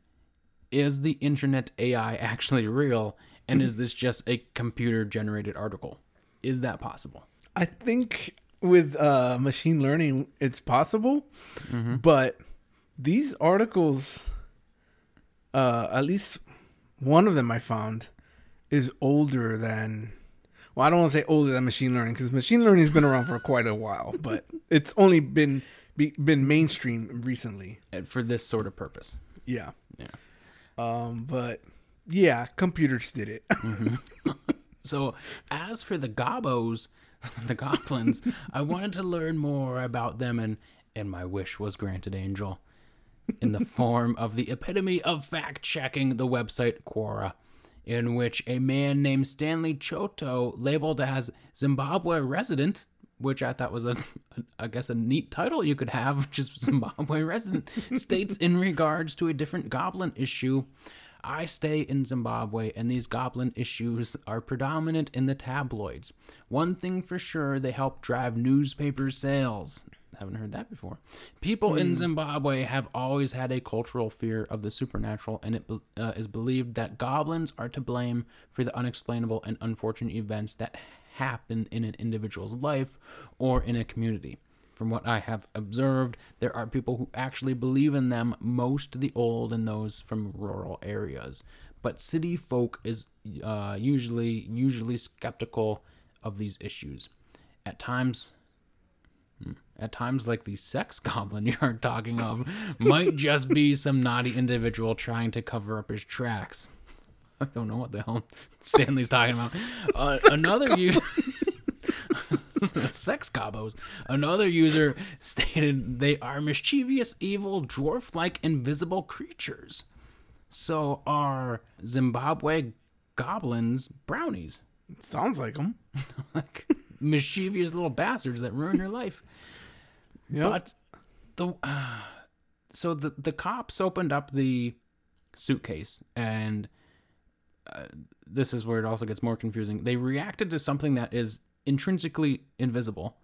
is the internet AI actually real? And is this just a computer generated article? Is that possible? I think with uh, machine learning, it's possible, but these articles, uh, at least one of them I found, is older than. Well, I don't want to say older than machine learning because machine learning has been around for quite a while, but it's only been be, been mainstream recently. And For this sort of purpose. Yeah. Yeah. Um, but yeah, computers did it. So, as for the gobos, the goblins, I wanted to learn more about them, and, and my wish was granted, Angel, in the form of the epitome of fact checking the website Quora, in which a man named Stanley Choto, labeled as Zimbabwe resident, which I thought was a, I guess, a neat title you could have, just Zimbabwe resident, states in regards to a different goblin issue. I stay in Zimbabwe, and these goblin issues are predominant in the tabloids. One thing for sure, they help drive newspaper sales. Haven't heard that before. People in Zimbabwe have always had a cultural fear of the supernatural, and it uh, is believed that goblins are to blame for the unexplainable and unfortunate events that happen in an individual's life or in a community. From what I have observed, there are people who actually believe in them, most the old and those from rural areas. But city folk is uh, usually usually skeptical of these issues. At times, hmm, at times like the sex goblin you're talking of might just be some naughty individual trying to cover up his tracks. I don't know what the hell Stanley's talking about. Uh, another you. sex gobos. Another user stated they are mischievous, evil, dwarf like invisible creatures. So are Zimbabwe goblins brownies. Sounds like them. Like mischievous little bastards that ruin your life. Yep. But the so the the cops opened up the suitcase and uh, this is where it also gets more confusing. They reacted to something that is intrinsically invisible,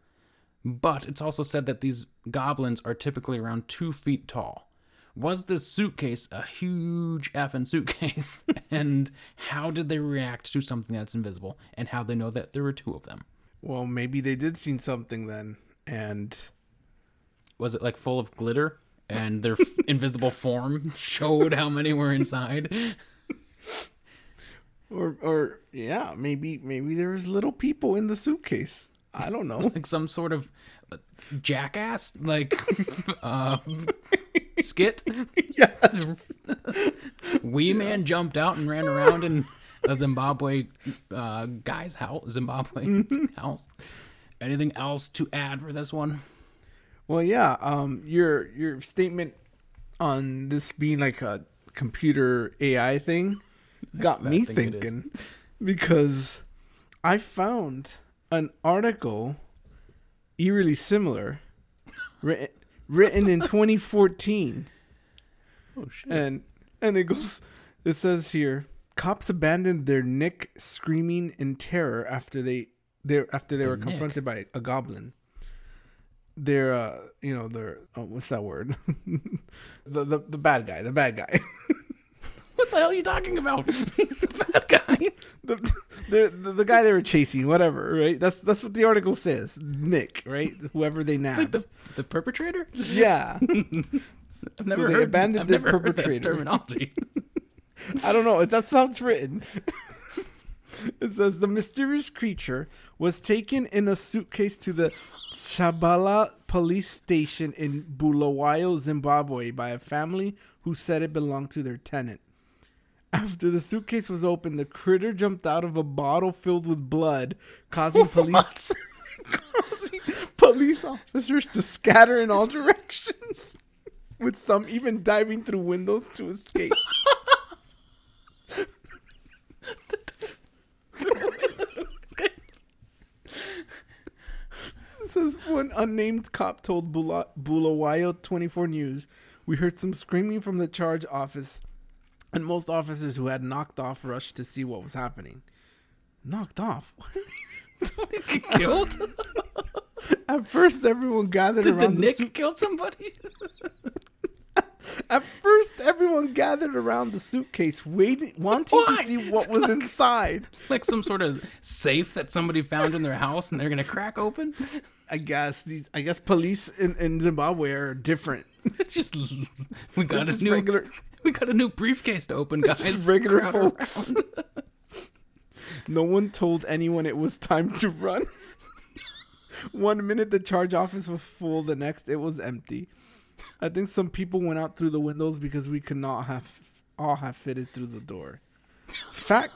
but it's also said that these goblins are typically around two feet tall. Was this suitcase a huge effing suitcase? and how did they react to something that's invisible? And how they know that there were two of them? Well, maybe they did see something then, and Was it like full of glitter? And their f- invisible form showed how many were inside. or or yeah, maybe maybe there was little people in the suitcase. I don't know. like some sort of jackass like uh, skit. yeah, Wee man jumped out and ran around in a Zimbabwe uh, guy's house. Zimbabwe house. Anything else to add for this one? Well, yeah. Um, your your statement on this being like a computer AI thing got me think it is. thinking because I found an article eerily similar written written in 2014 Oh shit! and and it goes it says here cops abandoned their nick screaming in terror after they they after they were Nick? confronted by a goblin they're uh you know they're oh, what's that word the, the the bad guy the bad guy What the hell are you talking about? Bad guy. the, the the the guy they were chasing whatever right that's that's what the article says nick right whoever they nabbed Like the the perpetrator? yeah I've never they heard. abandoned I've the never heard that perpetrator. terminology. I don't know. That's how it's written. it says the mysterious creature was taken in a suitcase to the Chabala police station in Bulawayo, Zimbabwe, by a family who said it belonged to their tenant. After the suitcase was opened, the critter jumped out of a bottle filled with blood, causing police causing police officers to scatter in all directions, with some even diving through windows to escape. This is one unnamed cop told Bula- Bulawayo 24 News, "We heard some screaming from the charge office, and most officers who had knocked off rushed to see what was happening." Knocked off. Somebody get killed? At first, everyone gathered Did the around the, Nick suit- kill somebody? At first, everyone gathered around the suitcase, waiting, wanting Why? to see what was inside. like some sort of safe that somebody found in their house and they're gonna crack open. I guess these. I guess police in, in Zimbabwe are different. It's just we got a new regular, we got a new briefcase to open, guys. just regular Crowd folks. No one told anyone it was time to run. One minute the charge office was full, the next it was empty. I think some people went out through the windows because we could not have all have fitted through the door. Fat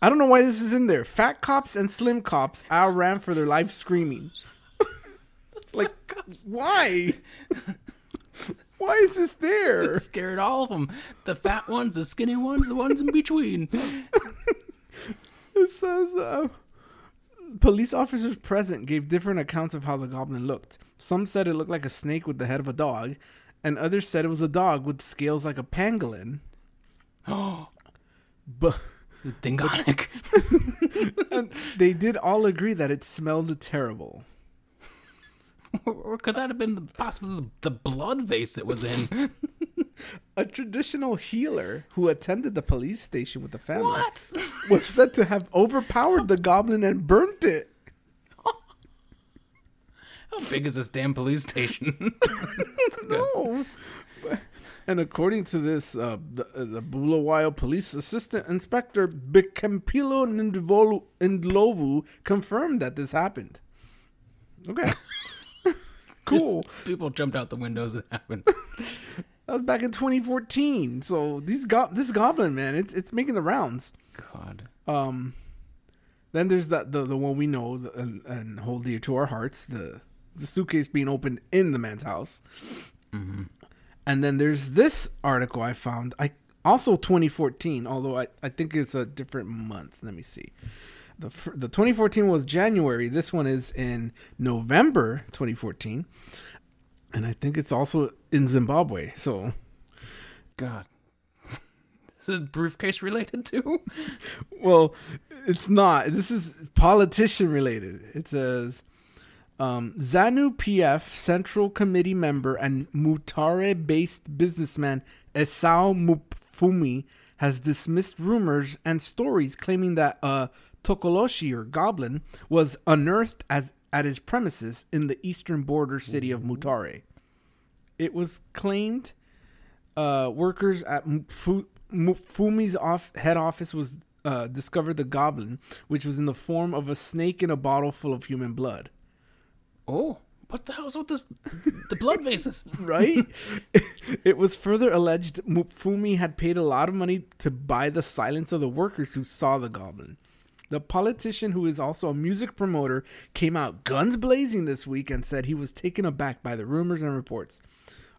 I don't know why this is in there. Fat cops and slim cops outran for their life screaming. like why? Why is this there? It scared all of them. The fat ones, the skinny ones, the ones in between. It says uh, police officers present gave different accounts of how the goblin looked. Some said it looked like a snake with the head of a dog, and others said it was a dog with scales like a pangolin. Oh, But Dingonic. and they did all agree that it smelled terrible. Or, or could that have been possibly the, the blood vase it was in? A traditional healer who attended the police station with the family what? was said to have overpowered the goblin and burnt it. How big is this damn police station? No. And according to this, uh, the, uh, the Bulawayo Police Assistant Inspector Bikampilo Ndlovu confirmed that this happened. Okay. Cool. People jumped out the windows. It happened. That was back in 2014. So these go- this goblin man, it's it's making the rounds. God. Um, then there's that the the one we know the, and, and hold dear to our hearts the the suitcase being opened in the man's house. And then there's this article I found. I also 2014, although I, I think it's a different month. Let me see. The the 2014 was January. This one is in November 2014, and I think it's also in Zimbabwe. So God. Is it briefcase related too? Well, it's not. This is politician related. It says um, ZANU PF Central Committee member and Mutare based businessman Esau Mupfumi has dismissed rumors and stories claiming that a Tokoloshi or goblin was unearthed as, at his premises in the eastern border city of Mutare. It was claimed uh, workers at Mufu- Mupfumi's off- head office was uh, discovered the goblin, which was in the form of a snake in a bottle full of human blood. Oh, what the hell's with this? The blood vases. Right? it was further alleged Mupfumi had paid a lot of money to buy the silence of the workers who saw the goblin. The politician, who is also a music promoter, came out guns blazing this week and said he was taken aback by the rumors and reports.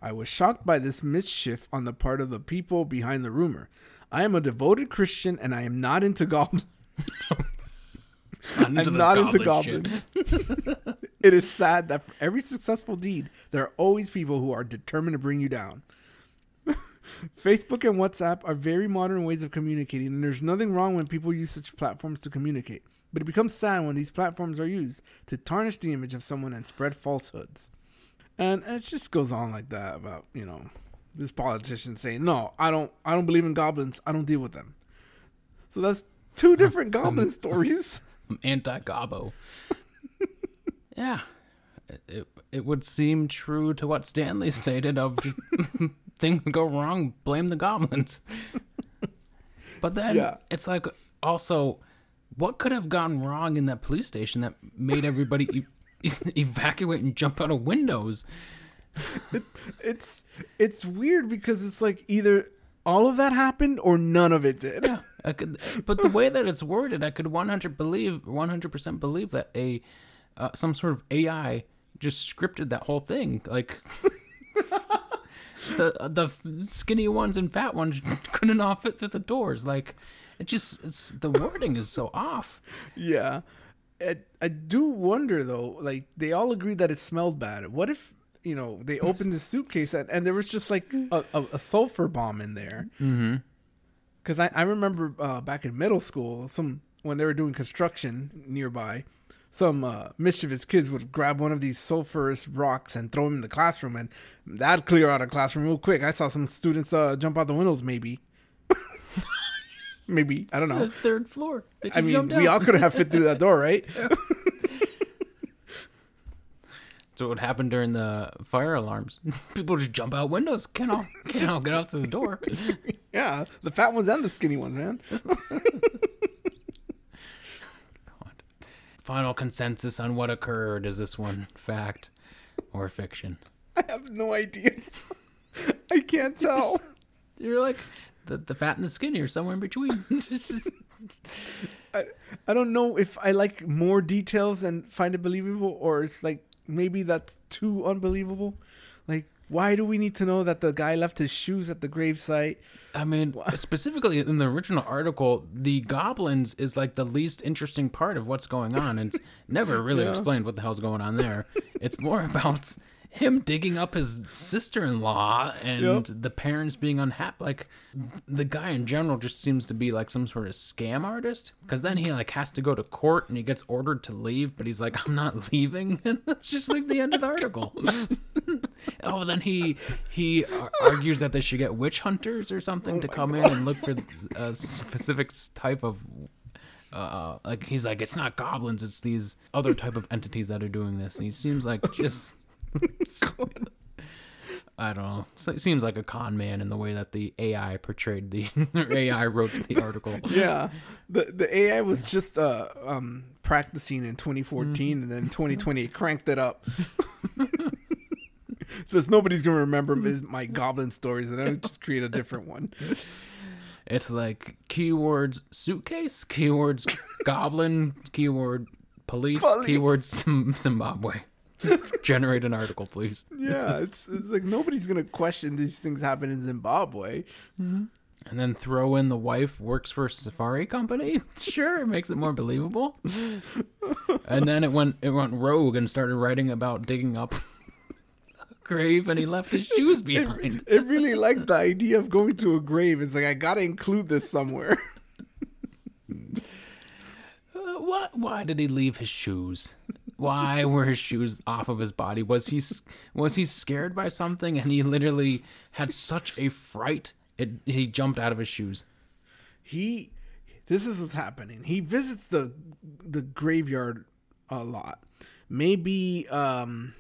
I was shocked by this mischief on the part of the people behind the rumor. I am a devoted Christian and I am not into goblins. Into I'm not into goblin shit. goblins. it is sad that for every successful deed, there are always people who are determined to bring you down. Facebook and WhatsApp are very modern ways of communicating, and there's nothing wrong when people use such platforms to communicate. But it becomes sad when these platforms are used to tarnish the image of someone and spread falsehoods. And it just goes on like that about, you know, this politician saying, "No, I don't I don't believe in goblins. I don't deal with them." So that's two different goblin stories. I'm anti-Gobbo. yeah, it, it it would seem true to what Stanley stated of things go wrong, blame the goblins. but then Yeah. it's like also, what could have gone wrong in that police station that made everybody e- evacuate and jump out of windows? it's it's weird because it's like either all of that happened or none of it did. Yeah, I could, but the way that it's worded, I could 100 believe 100% believe that a uh, some sort of AI just scripted that whole thing. Like the the skinny ones and fat ones couldn't all fit through the doors. Like it just it's the wording is so off. Yeah. I, I do wonder though, like they all agreed that it smelled bad. What if, you know, they opened the suitcase and, and there was just like a, a, a sulfur bomb in there? Mm-hmm. Because I, I remember uh, back in middle school, some when they were doing construction nearby, some uh, mischievous kids would grab one of these sulfurous rocks and throw them in the classroom, and that'd clear out a classroom real quick. I saw some students uh, jump out the windows, maybe. maybe I don't know. The know. third floor. I mean, we all could have fit through that door, right? So what happened during the fire alarms? People just jump out windows. Can't all, can't all get out through the door. yeah, the fat ones and the skinny ones, man. Final consensus on what occurred. Is this one fact or fiction? I have no idea. I can't tell. You're like the, the fat and the skinny are somewhere in between. I, I don't know if I like more details and find it believable, or it's like maybe that's too unbelievable. Why do we need to know that the guy left his shoes at the gravesite? I mean, specifically in the original article, the goblins is like the least interesting part of what's going on. And it's never really Yeah. explained what the hell's going on there. It's more about him digging up his sister-in-law and Yep. the parents being unhappy. Like the guy in general just seems to be like some sort of scam artist. Because then he like has to go to court and he gets ordered to leave, but he's like, I'm not leaving. And that's just like the end of the article. oh, then he he ar- argues that they should get witch hunters or something to come in and look for a specific type of. Uh, like he's like it's not goblins, it's these other type of entities that are doing this, and he seems like just. I don't know. It seems like a con man in the way that the AI portrayed the AI wrote the article. Yeah, the the AI was just uh um practicing in 2014, and then 2020 cranked it up. Says nobody's gonna remember my- goblin stories, and I just create a different one. It's like keywords suitcase, keywords goblin, keyword police, Police. keyword Zim- Zimbabwe. Generate an article, please. Yeah, it's it's like nobody's gonna question these things happen in Zimbabwe. And then throw in the wife works for a safari company. Sure, it makes it more believable. and then it went it went rogue and started writing about digging up a grave, and he left his shoes behind. It really liked the idea of going to a grave. It's like I gotta include this somewhere. Uh, what? Why did he leave his shoes? Why were his shoes off of his body? Was he was he scared by something and he literally had such a fright? It, he jumped out of his shoes. he this is what's happening he visits the the graveyard a lot maybe um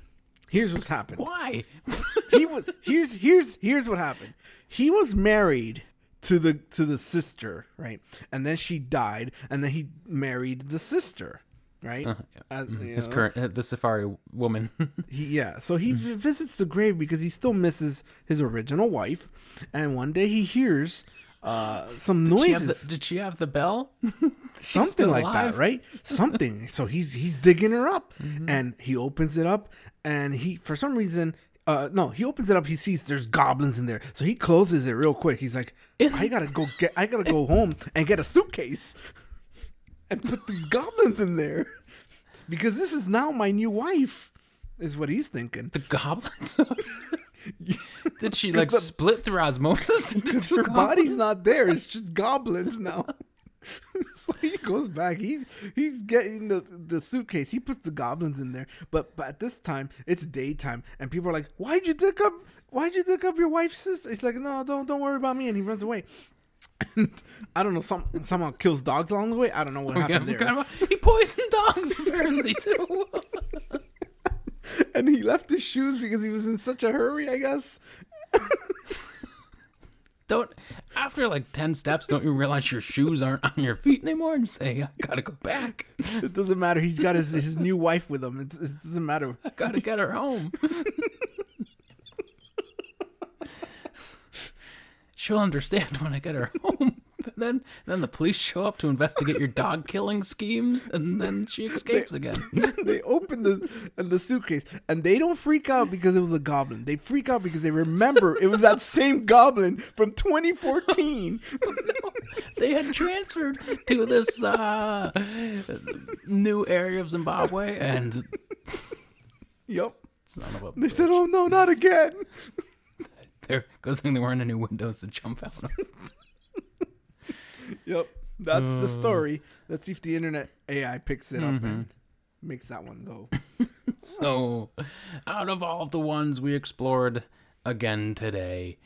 here's what's happened Why? he was here's here's here's what happened he was married to the to the sister right and then she died and then he married the sister right As- you His know? current uh, the safari woman. He, yeah, so he v- visits the grave because he still misses his original wife, and one day he hears uh, some Did she, noises, the, did she have the bell? something like alive? that, right? Something. so he's he's digging her up, Mm-hmm. and he opens it up, and he for some reason. Uh, no, he opens it up. He sees there's goblins in there, so he closes it real quick. He's like, "I gotta go get, I gotta go home and get a suitcase, and put these goblins in there, because this is now my new wife." Is what he's thinking. The goblins? Did she like the- split through osmosis? into Because two her body's not there. It's just goblins now. so he goes back. He's he's getting the the suitcase. He puts the goblins in there. But but at this time it's daytime, and people are like, "Why'd you dig up? Why'd you dig up your wife's sister?" He's like, "No, don't don't worry about me." And he runs away. And I don't know. Some somehow kills dogs along the way. I don't know what oh, Yeah, I happened forgot there. about- he poisoned dogs apparently too. And he left his shoes because he was in such a hurry. I guess. don't after like 10 steps don't you realize your shoes aren't on your feet anymore and say i gotta go back It doesn't matter. He's got his his new wife with him. It, it doesn't matter. i gotta get her home she'll understand when i get her home but then then the police show up to investigate your dog killing schemes and then she escapes again they open the and the suitcase and they don't freak out because it was a goblin. They freak out because they remember it was that same goblin from 2014. they had transferred to this uh new area of zimbabwe and yep. son of a They said, "Oh no, not again." They're, good thing there weren't any windows to jump out of. Yep. That's the uh. story. Let's see if the internet AI picks it up mm-hmm. and makes that one go. So, out of all the ones we explored again today,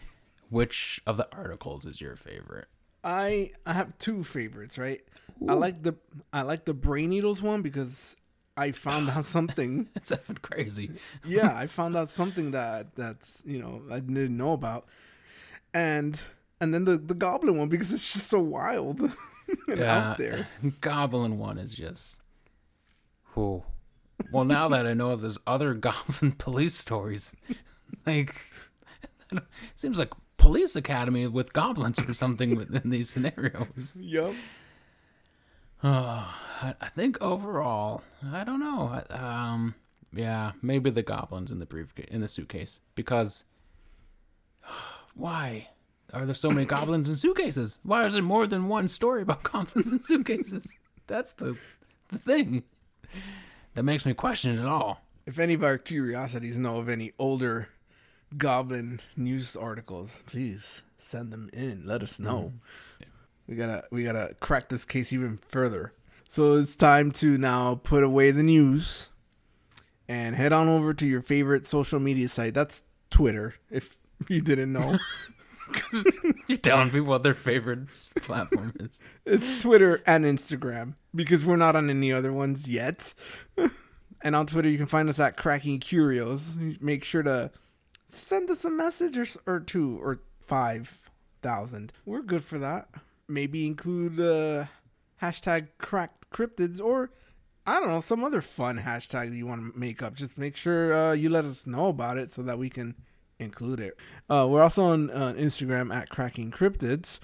which of the articles is your favorite? I I have two favorites, right? I like the I like the brain needles one because I found out something. It's effing crazy. yeah, I found out something that that's you know I didn't know about, and and then the the goblin one because it's just so wild and Yeah, out there. Goblin one is just. Whoa. Well, now that I know there's other Goblin police stories, like, it seems like Police Academy with goblins or something within these scenarios. Yup. Oh, I, I think overall, I don't know. Um, yeah, maybe the goblins in the briefcase in the suitcase because why are there so many goblins in suitcases? Why is there more than one story about goblins in suitcases? That's the the thing that makes me question it all. If any of our curiosities know of any older goblin news articles, please send them in. Let us know. We gotta we gotta crack this case even further. So it's time to now put away the news and head on over to your favorite social media site. That's Twitter, if you didn't know. You're telling people what their favorite platform is. it's Twitter and Instagram because we're not on any other ones yet. and on Twitter, you can find us at Cracking Curios. Make sure to send us a message or, or two or five thousand. We're good for that. Maybe include uh, hashtag cracked cryptids or I don't know some other fun hashtag you want to make up. Just make sure uh, you let us know about it so that we can include it. Uh, we're also on uh, Instagram at Cracking Cryptids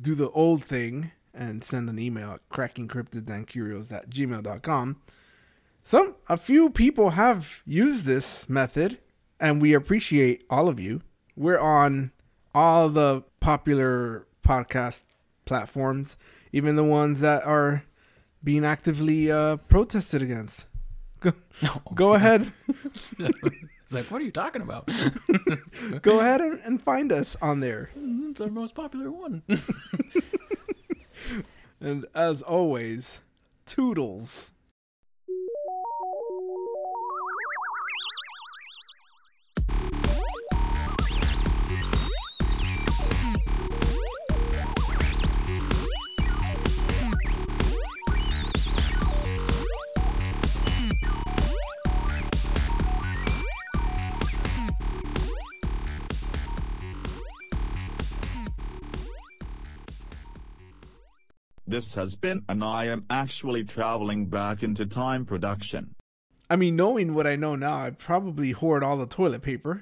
do the old thing and send an email at crackingcryptidsandcurios at gmail.com. Some a few people have used this method and we appreciate all of you. We're on all the popular podcast platforms, even the ones that are being actively uh, protested against. Go, go ahead, It's like, what are you talking about? go ahead and, and find us on there. it's our most popular one. And as always, toodles. This has been an I am actually traveling back into time production. I mean, knowing what I know now, I'd probably hoard all the toilet paper.